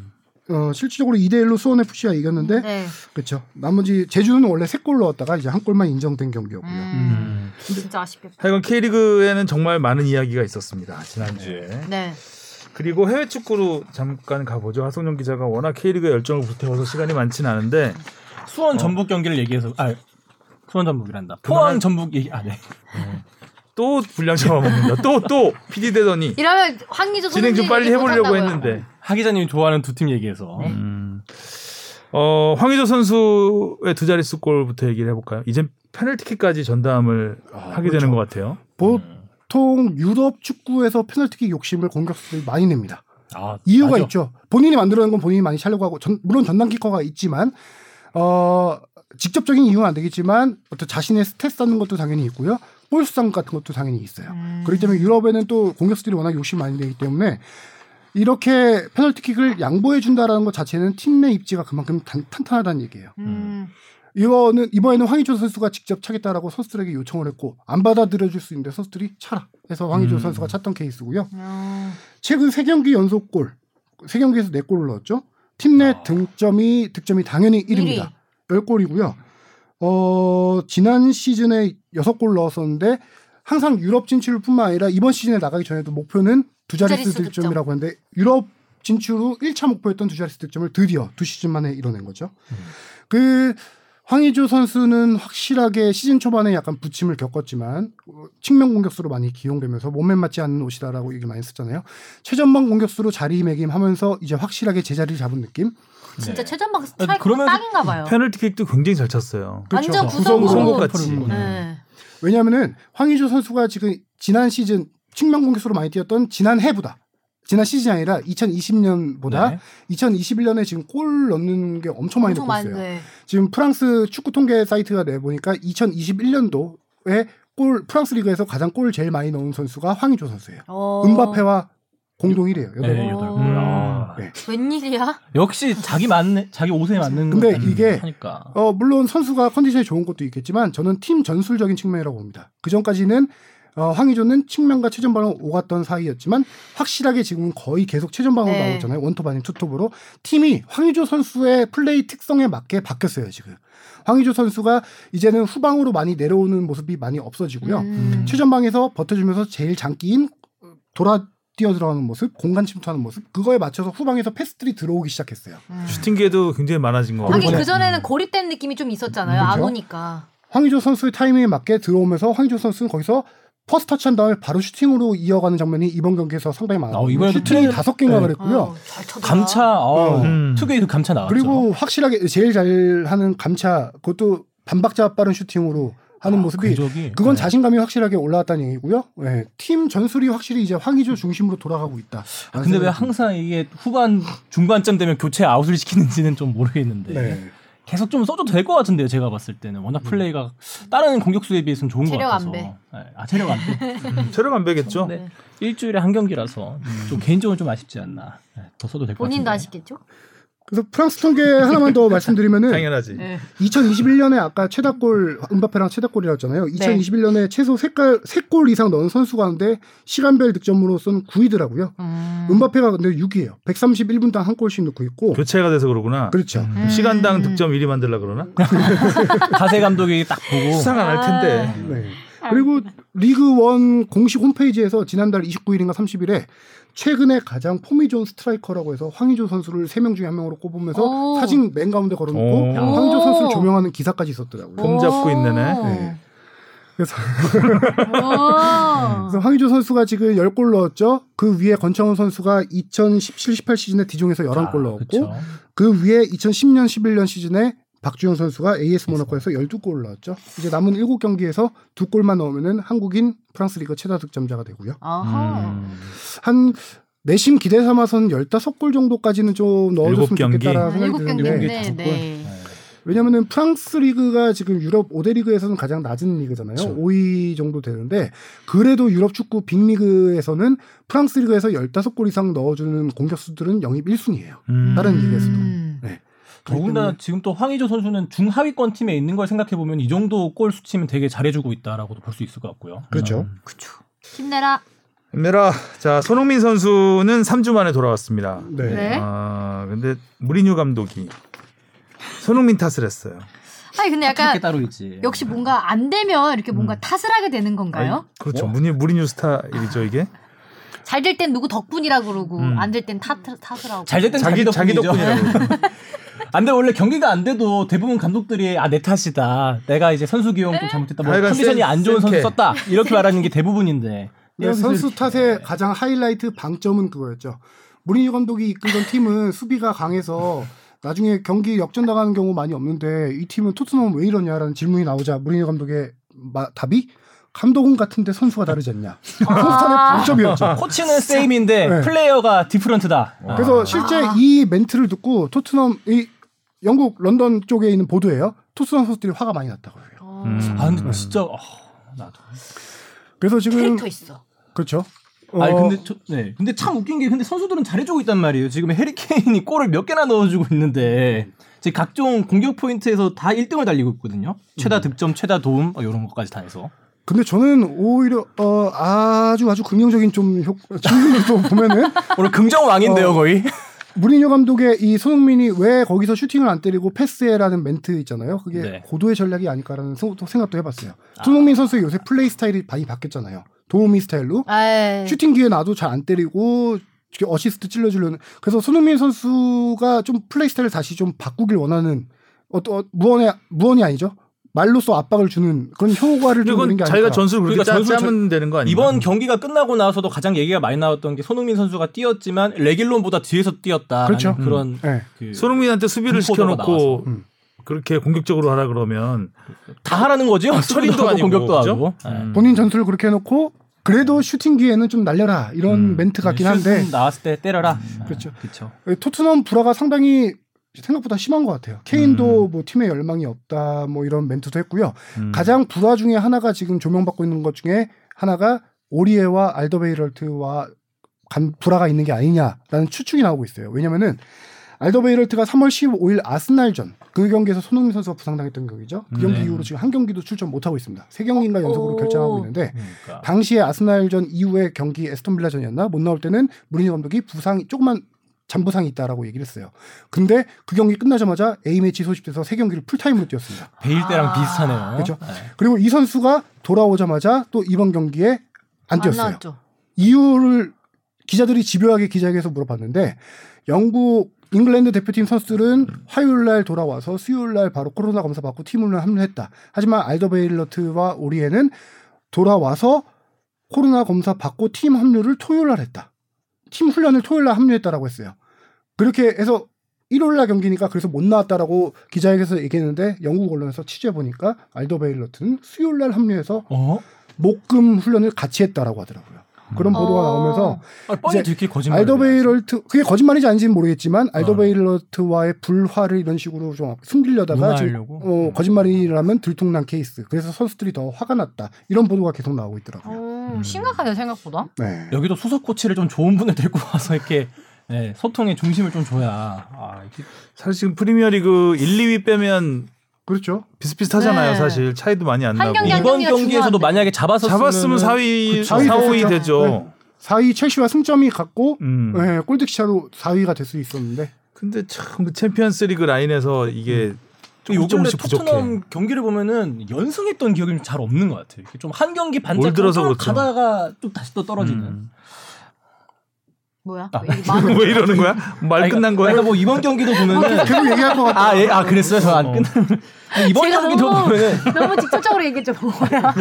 어, 실질적으로 2대 1로 수원 FC가 이겼는데 네. 그렇죠. 나머지 제주는 원래 세 골 넣었다가 이제 한 골만 인정된 경기였고요. 음, 음. 진짜 아쉽겠다. 하여간 K리그에는 정말 많은 이야기가 있었습니다. 지난주에. 네. 그리고 해외 축구로 잠깐 가보죠. 하성룡 기자가 워낙 K리그에 열정을 불태워서 시간이 많지는 않은데 수원 전북 경기를 얘기해서 아 수원 전북이란다. 포항 전북 얘기 아 네. 또 분량 잡아먹는다. 또 또 PD 되더니 이러면 황희조 진행 좀 빨리 해보려고. 했는데. 하 기자님이 좋아하는 두 팀 얘기해서 음. 어, 황의조 선수의 두 자릿수 골부터 얘기를 해볼까요? 이젠 페널티킥까지 전담을 하게 그렇죠. 되는 것 같아요. 보통 유럽 축구에서 페널티킥 욕심을 공격수들이 많이 냅니다. 아, 이유가 맞아. 있죠. 본인이 만들어낸 건 본인이 많이 차려고 하고 전- 물론 전담 키커가 있지만 어 직접적인 이유는 안 되겠지만 어떤 자신의 스탯 쌓는 것도 당연히 있고요. 볼 수상 같은 것도 당연히 있어요. 음. 그렇기 때문에 유럽에는 또 공격수들이 워낙 욕심 많이 내기 때문에 이렇게 페널티킥을 양보해 준다라는 것 자체는 팀 내 입지가 그만큼 탄, 탄탄하다는 얘기예요. 음. 이거는 이번에는 황희조 선수가 직접 차겠다라고 선수들에게 요청을 했고 안 받아들여 줄 수 있는데 선수들이 차라 해서 황희조 음. 선수가 찼던 케이스고요. 어. 최근 세 경기 연속 골, 세 경기에서 네 골을 넣었죠. 팀내 아. 등점이 득점이 당연히 1위입니다. 10골이고요. 어, 지난 시즌에 6골 넣었었는데 항상 유럽 진출뿐만 아니라 이번 시즌에 나가기 전에도 목표는 두 자릿수 득점이라고 하는데 유럽 진출 후 1차 목표였던 두 자릿수 득점을 드디어 두 시즌 만에 이뤄낸 거죠. 그 황의조 선수는 확실하게 시즌 초반에 약간 부침을 겪었지만 어, 측면 공격수로 많이 기용되면서 몸에 맞지 않는 옷이다라고 얘기 많이 했었잖아요. 최전방 공격수로 자리매김하면서 이제 확실하게 제자리를 잡은 느낌. 진짜 네. 최전방 스트라이크 그러면서 딱인가 봐요. 페널티킥도 굉장히 잘 쳤어요. 완전 그렇죠. 구성으로. 송곳 같이. 음. 네. 왜냐하면은 황의조 선수가 지금 지난 시즌 측면 공격수로 많이 뛰었던 지난 해보다 지난 시즌이 아니라 2020년보다 네. 2021년에 지금 골 넣는 게 엄청 많이 엄청 넣고 있어요. 네. 지금 프랑스 축구 통계 사이트가 내보니까 2021년도에 골 프랑스 리그에서 가장 골 제일 많이 넣은 선수가 황의조 선수예요. 어. 음바페와 공동 1위예요. 여덟 네, 골. 여덟 오. 골. 아. 네. 웬일이야? 역시 자기 맞는 자기 옷에 맞는 근데 것 이게 하니까. 어, 물론 선수가 컨디션이 좋은 것도 있겠지만 저는 팀 전술적인 측면이라고 봅니다. 그 전까지는 어, 황의조는 측면과 최전방을 오갔던 사이였지만 확실하게 지금은 거의 계속 최전방으로 네. 나오고 있잖아요. 원톱 아닌 투톱으로 팀이 황의조 선수의 플레이 특성에 맞게 바뀌었어요. 지금 황의조 선수가 이제는 후방으로 많이 내려오는 모습이 많이 없어지고요. 음. 최전방에서 버텨주면서 제일 장기인 돌아 뛰어 들어가는 모습, 공간 침투하는 모습, 그거에 맞춰서 후방에서 패스들이 들어오기 시작했어요. 음. 슈팅 기회도 굉장히 많아진 것 같고. 그 전에는 고립된 느낌이 좀 있었잖아요. 안 그렇죠. 오니까. 황의조 선수의 타이밍에 맞게 들어오면서 황의조 선수는 거기서 first touch한 다음에 바로 슈팅으로 이어가는 장면이 이번 경기에서 상당히 많아요. 어, 슈팅이 다섯 개인가 네. 그랬고요. 쳐다. 감차 어, 음. 특유의 그 감차 나왔죠. 그리고 확실하게 제일 잘하는 감차 그것도 반박자 빠른 슈팅으로 하는 모습이 궤적이 그건 네. 자신감이 확실하게 올라왔다는 얘기고요. 네, 팀 전술이 확실히 이제 황의조 중심으로 돌아가고 있다. 아, 근데 왜 항상 이게 후반 중반쯤 되면 교체 아웃을 시키는지는 좀 모르겠는데 네. 계속 좀 써도 될 것 같은데요. 제가 봤을 때는 워낙 플레이가 다른 공격수에 비해서는 좋은 것 같아서. 안 배. 네. 아 체력 안 배. 음, 체력 안 배겠죠. 그래서 프랑스 통계 하나만 더 말씀드리면은 당연하지. 네. 2021년에 아까 최다골 음바페랑 최다골이라고 했잖아요. 2021년에 최소 3골, 3골 이상 넣은 선수 가운데 시간별 득점으로서는 9위더라고요. 음. 음바페가 근데 6위예요. 131분당 한 골씩 넣고 있고. 교체가 돼서 그러구나. 그렇죠. 음, 음. 시간당 득점 1위 만들라 그러나? 가세 감독이 딱 보고 수상 안 할 텐데. 네. 그리고 리그 원 공식 홈페이지에서 지난달 29일인가 30일에 최근에 가장 폼이 좋은 스트라이커라고 해서 황의조 선수를 3명 중에 한 명으로 꼽으면서 오. 사진 맨 가운데 걸어놓고 오. 황의조 선수를 조명하는 기사까지 있었더라고요. 폼 잡고 있네네. 네. 그래서, 오. 그래서 황의조 선수가 지금 10골 넣었죠. 그 위에 권창훈 선수가 2017-18 시즌에 디종에서 11골 넣었고 그쵸. 그 위에 2010년 11년 시즌에 박주영 선수가 AS 모나코에서 12골을 넣었죠. 이제 남은 7경기에서 2골만 넣으면은 한국인 프랑스 리그 최다 득점자가 되고요. 아하. 음. 한 내심 기대 삼아선 15골 정도까지는 좀 넣어줬으면 일곱 경기? 좋겠다라는 생각이 드는데 골. 네. 왜냐면은 프랑스 리그가 지금 유럽 5대 리그에서는 가장 낮은 리그잖아요. 그렇죠. 5위 정도 되는데 그래도 유럽 축구 빅리그에서는 프랑스 리그에서 15골 이상 넣어주는 공격수들은 영입 1순위예요. 음. 다른 리그에서도. 음. 더군다나 지금 또 황의조 선수는 중하위권 팀에 있는 걸 생각해 보면 이 정도 골 수치면 되게 잘해주고 있다라고도 볼 수 있을 것 같고요. 그렇죠. 음. 그쵸. 힘내라. 힘내라. 자, 손흥민 선수는 3주 만에 돌아왔습니다. 네. 네. 아, 근데 무리뉴 감독이 손흥민 탓을 했어요. 아니 근데 게 약간 따로 있지. 역시 뭔가 안 되면 이렇게 뭔가 음. 탓을 하게 되는 건가요? 아니, 그렇죠. 뭐? 무리, 무리뉴 스타일이죠, 이게. 잘 될 땐 누구 덕분이라 그러고 음. 안될 땐 탓, 탓을 하고. 잘 될 땐 자기, 자기 덕분이죠. 덕분이라고. 안돼 원래 경기가 안 돼도 대부분 감독들이 아 내 탓이다. 내가 이제 선수 기용 좀 잘못했다. 뭐 컨디션이 센- 안 좋은 선수. 썼다. 이렇게 말하는 게 대부분인데. 네, 선수 탓의 가장 하이라이트 방점은 그거였죠. 무리뉴 감독이 이끌던 팀은 수비가 강해서 나중에 경기 역전당하는 경우 많이 없는데 이 팀은 토트넘 왜 이러냐라는 질문이 나오자 무리뉴 감독의 마- 답이 감독은 같은데 선수가 다르지 않냐. 선수 탓의 방점이었죠. 코치는 세임인데 네. 플레이어가 디프런트다. 그래서 실제 아. 이 멘트를 듣고 토트넘 이 영국 런던 쪽에 있는 보도예요. 토트넘 선수들이 화가 많이 났다고 해요. 어. 음. 아 근데 진짜 어, 나도. 그래서 지금 캐릭터 있어. 그렇죠. 아니 어, 근데 저, 네. 근데 참 웃긴 게 근데 선수들은 잘해주고 있단 말이에요. 지금 해리 케인이 골을 몇 개나 넣어주고 있는데 지금 각종 공격 포인트에서 다 1등을 달리고 있거든요. 최다 득점, 최다 도움 뭐 이런 것까지 다 해서. 근데 저는 오히려 어, 아주 아주 긍정적인 좀 효, 측면으로 보면은 오늘 긍정 왕인데요 어. 거의. 무리뉴 감독의 이 손흥민이 왜 거기서 슈팅을 안 때리고 패스해라는 멘트 있잖아요. 그게 네. 고도의 전략이 아닐까라는 생- 생각도 해봤어요. 손흥민 선수의 요새 플레이 스타일이 많이 바뀌었잖아요. 도우미 스타일로 에이. 슈팅 기회 나도 잘 안 때리고 어시스트 찔러주려는 그래서 손흥민 선수가 좀 플레이 스타일을 다시 좀 바꾸길 원하는 어떤 무언의 무언이 아니죠. 말로써 압박을 주는 그런 효과를 좀 내는 게 자기가 아닐까. 전술을 그렇게 그러니까 짜, 전술 짜면 되는 거 아니에요? 이번 경기가 끝나고 나서도 가장 얘기가 많이 나왔던 게 손흥민 선수가 뛰었지만 레길론보다 뒤에서 뛰었다. 그렇죠. 그런 네. 그 손흥민한테 수비를 시켜놓고. 음. 그렇게 공격적으로 하라 그러면 다 하라는 거죠. 아, 처리도 하고 아니고, 공격도 그죠? 하고. 음. 본인 전술을 그렇게 해놓고 그래도 슈팅 기회는 좀 날려라 이런 음. 멘트 같긴 한데 나왔을 때 때려라. 그렇죠. 그렇죠. 토트넘 불화가 상당히 생각보다 심한 것 같아요. 케인도 음. 뭐 팀에 열망이 없다 뭐 이런 멘트도 했고요. 음. 가장 불화 중에 하나가 지금 조명받고 있는 것 중에 하나가 오리에와 알더베이럴트와 간 불화가 있는 게 아니냐라는 추측이 나오고 있어요. 왜냐면은 알더베이럴트가 3월 15일 아스날전 그 경기에서 손흥민 선수가 부상당했던 경기죠. 그 경기 네. 이후로 지금 한 경기도 출전 못 하고 있습니다. 세 경기인가 연속으로 오. 결정하고 있는데 그러니까. 당시에 아스날전 이후에 경기 에스톤 빌라전이었나 못 나올 때는 무리뉴 감독이 부상이 조금만 잔부상이 있다라고 얘기를 했어요. 근데 그 경기 끝나자마자 A 매치 소집돼서 세 경기를 풀타임으로 뛰었습니다. 베일 때랑 아. 비슷하네요. 그렇죠. 네. 그리고 이 선수가 돌아오자마자 또 이번 경기에 안안 뛰었어요. 나왔죠. 이유를 기자들이 집요하게 기자회견에서 물어봤는데 영국 잉글랜드 대표팀 선수들은 화요일 날 돌아와서 수요일 날 바로 코로나 검사 받고 팀을 합류했다. 하지만 알더베일러트와 오리에는 돌아와서 코로나 검사 받고 팀 합류를 토요일 날 했다. 팀 훈련을 토요일 날 합류했다라고 했어요. 그렇게 해서 일요일 날 경기니까 그래서 못 나왔다라고 기자회견에서 얘기했는데 영국 언론에서 취재해 보니까 알더 베일러트는 수요일 날 합류해서 어? 목금 훈련을 같이 했다라고 하더라고요. 그런 보도가 어. 나오면서 아, 뻔히 이제 들킬 거짓말. 알더베이럴트 그게 거짓말인지 아닌지는 모르겠지만 어. 알더베이럴트와의 불화를 이런 식으로 좀 숨기려다가 지금? 어, 거짓말이라면 들통난 케이스. 그래서 선수들이 더 화가 났다. 이런 보도가 계속 나오고 있더라고요. 어, 심각하네요 생각보다. 네. 여기도 수석 코치를 좀 좋은 분을 데리고 와서 이렇게 네, 소통의 중심을 좀 줘야 아, 이게 사실 지금 프리미어리그 1, 2위 빼면 그렇죠. 비슷비슷하잖아요. 네. 사실 차이도 많이 안 나고. 이번 경기에서도. 만약에 잡았었으면 잡았으면 4위, 그 4, 사위 5위 됐었죠. 되죠. 네. 4위 첼시와 승점이 같고 음. 네, 골드시차로 4위가 될 수 있었는데 근데 참 그 챔피언스리그 라인에서 이게 조금씩 부족해. 토트넘 경기를 보면은 연승했던 기억이 좀 잘 없는 것 같아요. 좀 한 경기 반짝 올 들어서 쭉 그렇죠. 가다가 또 다시 또 떨어지는. 음. 뭐야? 아. 왜 왜 이러는 거야? 말 아니, 끝난 거야? 그러니까 뭐 이번 경기도 보면은 계속 얘기할 것 같아. 아, 예, 아 그랬어요. 저안 어. 끝. 이번 제가 경기도 너무- 보면은 너무 직접적으로 얘기했죠. 뭐야?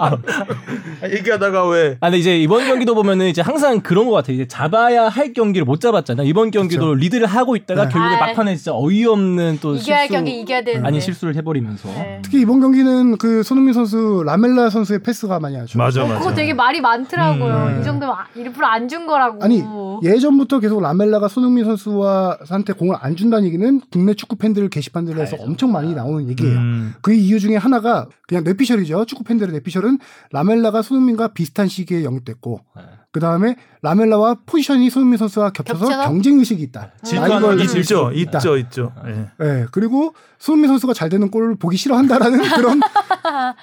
아, 얘기하다가 왜 아, 근데 이제 이번 경기도 보면은 이제 항상 그런 것 같아요. 이제 잡아야 할 경기를 못 잡았잖아. 이번 경기도 리드를 하고 있다가 네. 결국에 아, 막판에 진짜 어이없는 또 이겨야 할 실수 경기 이겨야 되는데. 아닌 실수를 해버리면서. 네. 특히 이번 경기는 그 손흥민 선수 라멜라 선수의 패스가 많이 하죠. 맞아 어, 맞아. 그거 되게 말이 많더라고요. 음. 이 정도면 아- 일부러 안 준 거라고. 아니 예전부터 계속 라멜라가 손흥민 선수와 한테 공을 안 준다는 얘기는 국내 축구 팬들 게시판들에서 알죠. 엄청 많이 나오는 얘기예요. 음. 그 이유 중에 하나가 그냥 뇌피셜이죠. 축구 팬들의 뇌피셜은 라멜라가 손흥민과 비슷한 시기에 영입됐고 네. 그 다음에 라멜라와 포지션이 손흥민 선수와 겹쳐서, 겹쳐서? 경쟁 의식이 있다. 질투하는 라이벌 게 의식이 있죠, 있다. 있죠, 있죠. 예. 예, 그리고 손흥민 선수가 잘 되는 골을 보기 싫어한다라는 그런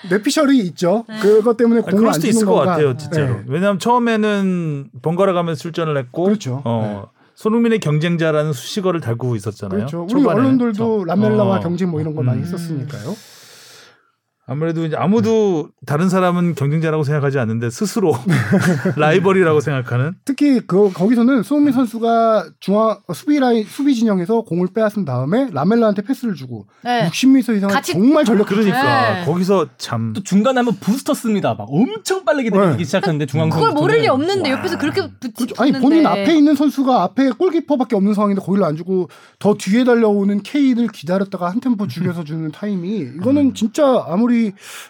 뇌피셜이 있죠. 그것 때문에 공을 그럴 안 주는 있을 것 건가. 같아요, 진짜로. 예. 왜냐하면 처음에는 번갈아 가면서 출전을 했고, 그렇죠. 어, 손흥민의 경쟁자라는 수식어를 달고 있었잖아요. 그렇죠. 우리. 언론들도 라멜라와 어. 경쟁 뭐 이런 걸 많이 음. 했었으니까요. 아무래도 이제 아무도 다른 사람은 경쟁자라고 생각하지 않는데 스스로 라이벌이라고 생각하는 특히 그 거기서는 손흥민 선수가 중앙 수비 라인 수비 진영에서 공을 빼앗은 다음에 라멜라한테 패스를 주고 네. 60m 이상 같이- 정말 전력 그러니까 네. 거기서 참 또 중간에 한번 부스터 씁니다. 막 엄청 빠르게 달리기 네. 시작하는데 중앙 그걸 모를 리 없는데 와. 옆에서 그렇게 붙 그렇죠. 아니 본인 앞에 있는 선수가 앞에 골키퍼밖에 없는 상황인데 거기를 안 주고 더 뒤에 달려오는 케인을 기다렸다가 한 템포 죽여서 주는 타임이 이거는 음. 진짜 아무리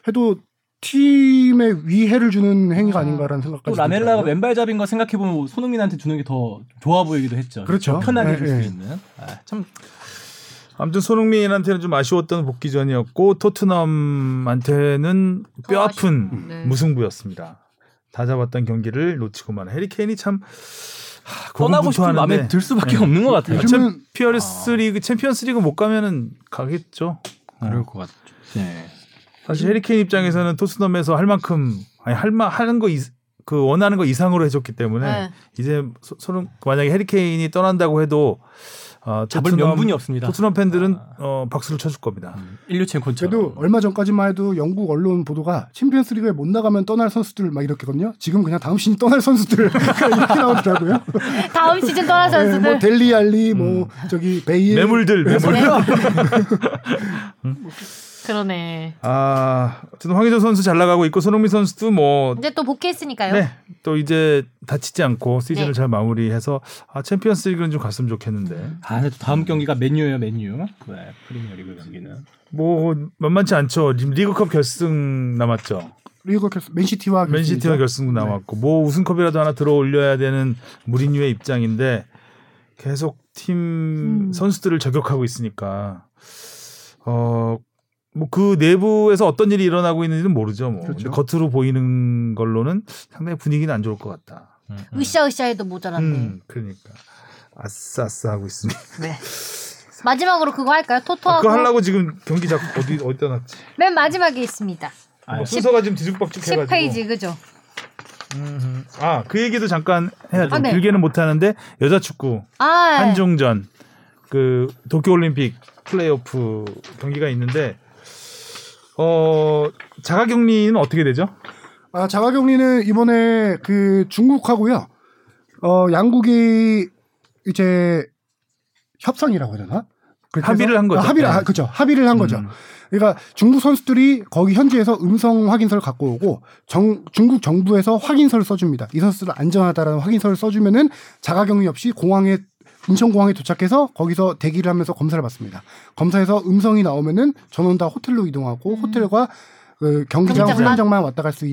해도 팀에 위해를 주는 행위가 아닌가라는 생각까지 또 라멜라가. 왼발잡이인 거 생각해 보면 손흥민한테 주는 게 더 좋아 보이기도 했죠. 그렇죠. 더 편하게 네, 줄수 네. 있는. 아, 참 아무튼 손흥민한테는 좀 아쉬웠던 복귀전이었고 토트넘한테는 뼈 아픈 네. 무승부였습니다. 다 잡았던 경기를 놓치고만 해리 케인이 참 하, 떠나고 싶은 마음이 들 수밖에 네. 없는 것 같아요. 요즘은 챔피언스 리그 챔피언스 리그 못 가면은 가겠죠. 어. 그럴 것 같죠. 네. 사실 해리 케인 입장에서는 토트넘에서 할 만큼 아니 할만 하는 거 그 원하는 거 이상으로 해줬기 때문에 네. 이제 소, 소름 만약에 해리 케인이 떠난다고 해도 어, 잡을 토트넘- 명분이 없습니다. 토트넘 팬들은 아. 어, 박수를 쳐줄 겁니다. 일류첸 콘처럼. 그래도 얼마 전까지만 해도 영국 언론 보도가 챔피언스리그에 못 나가면 떠날 선수들 막 이렇거든요. 지금 그냥 다음 시즌 떠날 선수들 이렇게 나오더라고요. 다음 시즌 네, 선수들. 뭐 델리 알리, 뭐 저기 베일, 매물들 매물. 네. 그러네. 아, 어쨌든 황희조 선수 잘 나가고 있고 손흥민 선수도 뭐 이제 또 복귀했으니까요. 네, 또 이제 다치지 않고 시즌을 네. 잘 마무리해서 아, 챔피언스 리그는 좀 갔으면 좋겠는데 아, 근데 또 다음 경기가 맨유예요, 맨유. 네, 프리미어 리그 경기는. 뭐 만만치 않죠. 지금 리그컵 결승 남았죠. 리그 결 맨시티와 맨시티와 결승도 남았고 뭐 우승컵이라도 하나 들어 올려야 되는 무리뉴의 입장인데 계속 팀 음. 선수들을 저격하고 있으니까 어. 뭐 그 내부에서 어떤 일이 일어나고 있는지는 모르죠. 뭐 그렇죠. 겉으로 보이는 걸로는 상당히 분위기는 안 좋을 것 같다. 으쌰으쌰해도 모자랐네. 음, 그러니까 아싸아싸 하고 있습니다. 네. 마지막으로 그거 할까요? 아, 토토하고 그거 하려고 지금 경기 잡 어디 어디다 놨지? 맨 마지막에 있습니다. 아, 뭐 순서가 지금 뒤죽박죽 해가지고. 10페이지 그죠? 아, 그 얘기도 잠깐 해야죠. 아, 네. 길게는 못 하는데 여자 축구 아, 한중전 그 도쿄 올림픽 플레이오프 경기가 있는데 어 자가격리는 어떻게 되죠? 아, 자가격리는 이번에 그 중국하고요. 어, 양국이 이제 협상이라고 해야 되나? 합의를 한 거죠. 아, 합의를 네. 아, 그죠. 합의를 한 거죠. 음. 그러니까 중국 선수들이 거기 현지에서 음성 확인서를 갖고 오고 정, 중국 정부에서 확인서를 써줍니다. 이 선수들은 안전하다라는 확인서를 써주면은 자가격리 없이 공항에 인천공항에 도착해서 거기서 대기를 하면서 검사를 받습니다. 검사에서 음성이 나오면은 전원 다 호텔로 이동하고 호텔과 그 경기장? 훈련장만 왔다 갈 수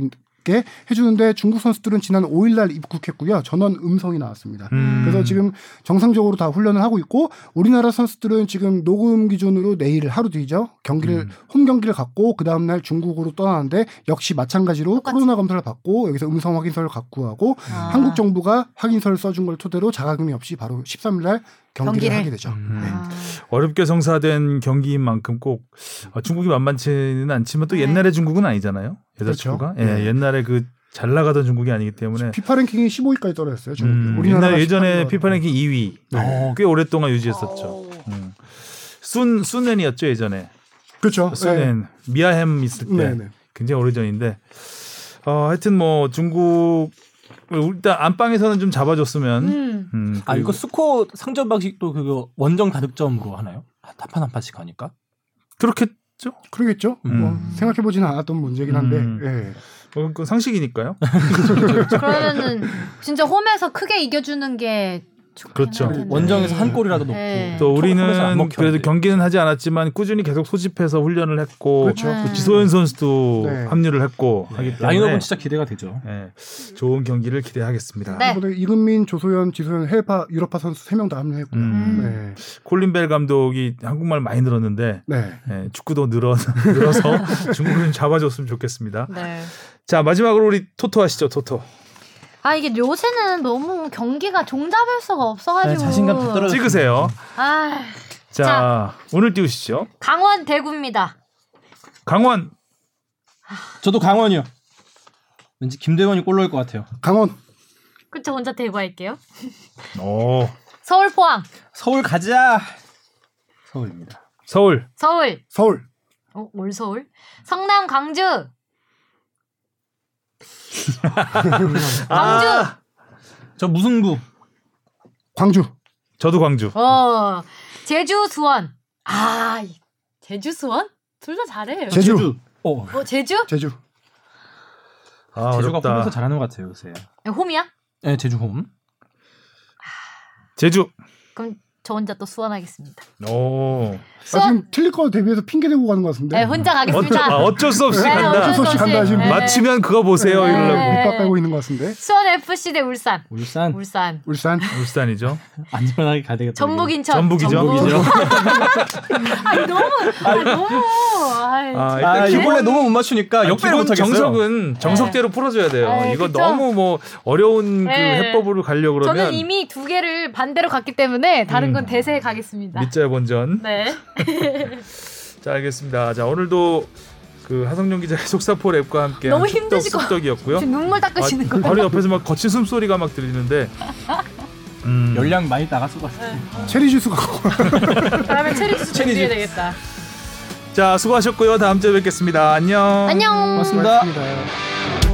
있게 해주는데 중국 선수들은 지난 5일날 입국했고요. 전원 음성이 나왔습니다. 음. 그래서 지금 정상적으로 다 훈련을 하고 있고 우리나라 선수들은 지금 녹음 기준으로 내일 하루 뒤죠 경기를 음. 홈 경기를 갖고 그 다음 날 중국으로 떠나는데 역시 마찬가지로 똑같이. 코로나 검사를 받고 여기서 음성 확인서를 갖고 하고 아. 한국 정부가 확인서를 써준 걸 토대로 자가격리 없이 바로 13일 날 경기를, 경기를. 하게 되죠. 음. 네. 아. 어렵게 성사된 경기인 만큼 꼭 어, 중국이 만만치는 않지만 또 네. 옛날의 중국은 아니잖아요. 여자 그렇죠. 축구가. 예, 네. 옛날에 그 잘 나가던 중국이 아니기 때문에 피파 랭킹이 15위까지 떨어졌어요. 중국이. 음, 우리나라가 옛날 예전에 18위로. 피파 랭킹 2위. 네. 어, 꽤 오랫동안 유지했었죠. 음. 순 순넨이었죠 예전에. 그렇죠. 네. 순넨 미아햄 있을 때 네, 네. 굉장히 오래전인데. 어, 하여튼 뭐 중국 일단 안방에서는 좀 잡아줬으면. 음. 음, 아 이거 스코어 상점 방식도 그거 원정 다득점으로 하나요? 한 판 한 판씩 하니까? 그렇 겠죠. 그러겠죠. 음. 뭐 생각해 보지는 않았던 문제긴 한데. 음. 예. 어, 그 상식이니까요. 그러면은 진짜 홈에서 크게 이겨주는 게 그렇죠. 할 텐데. 원정에서 한 골이라도 넣고 네. 또안 우리는 그래도 돼. 경기는 하지 않았지만 꾸준히 계속 소집해서 훈련을 했고 그렇죠. 네. 또 지소연 선수도 네. 합류를 했고 하기 때문에 라인업은 진짜 기대가 되죠. 예, 좋은 경기를 기대하겠습니다. 네. 이번에 이근민, 조소연, 지소연, 해외파, 유럽파 선수 3명 다 합류했고요. 음. 네. 콜린 벨 감독이 한국말 많이 늘었는데 네. 예, 축구도 늘어 늘어서 중국을 잡아줬으면 좋겠습니다. 네. 자 마지막으로 우리 토토 하시죠 토토. 아 이게 요새는 너무 경기가 종잡을 수가 없어가지고 네, 자신감 다 떨어져. 찍으세요. 아 자, 자. 오늘 띄우시죠. 강원 대구입니다. 강원 저도 강원이요. 왠지 김대원이 골 넣을 것 같아요. 강원. 그쵸 혼자 대구 할게요. 오 서울 포항 서울 가자. 서울입니다. 서울 서울 서울. 어, 뭘 서울? 성남 광주 광주 아, 저 무승부. 광주. 저도 광주. 어 제주 수원 아 이- 제주 수원 둘 다 잘해요. 제주. 어. 어 제주 제주. 아 제주가 어렵다. 홈에서 잘하는 것 같아요 요새. 야, 홈이야? 네, 제주 홈. 제주. 그럼 저 혼자 또 수원 하겠습니다. 오. 아, 수원 지금 틀릴 거 대비해서 핑계 대고 가는 것 같은데. 네, 혼자 가겠습니다. 아, 어쩔 수 없이 네, 간다. 어쩔 수 없이 간다, 지금. 네. 맞히면 그거 보세요 네. 이러려고. 네. 밑밥 깔고 있는 것 같은데. 수원 FC 대 울산. 울산 울산. 울산. 울산이죠. 안전하게 가야 되겠다. 전북 인천. 전북이죠. 전북이죠. 아니 너무 아니, 너무 아이, 아, 아, 일단 기본- 이번에 너무 못 맞추니까 아, 역배를 못 하겠어요. 정석은 정석대로 풀어줘야 돼요. 네, 이거 그쵸? 너무 뭐 어려운 그 네. 해법으로 가려고 그러면 저는 이미 두 개를 반대로 갔기 때문에 다른 건 음. 대세에 가겠습니다. 밑자야 본전. 네. 자 알겠습니다. 자 오늘도 그 하성룡 기자의 속사포 랩과 함께 너무 습덕이었고요. 지금 눈물 닦으시는 아, 거예요. 바로 옆에서 막 거친 숨소리가 막 들리는데 음, 열량 많이 나갔을 것 같아요. 체리 주스 갖고. 다음에 체리 주스 체리 준비해야. 되겠다. 자 수고하셨고요. 다음 주에 뵙겠습니다. 안녕. 안녕. 고맙습니다. 고맙습니다.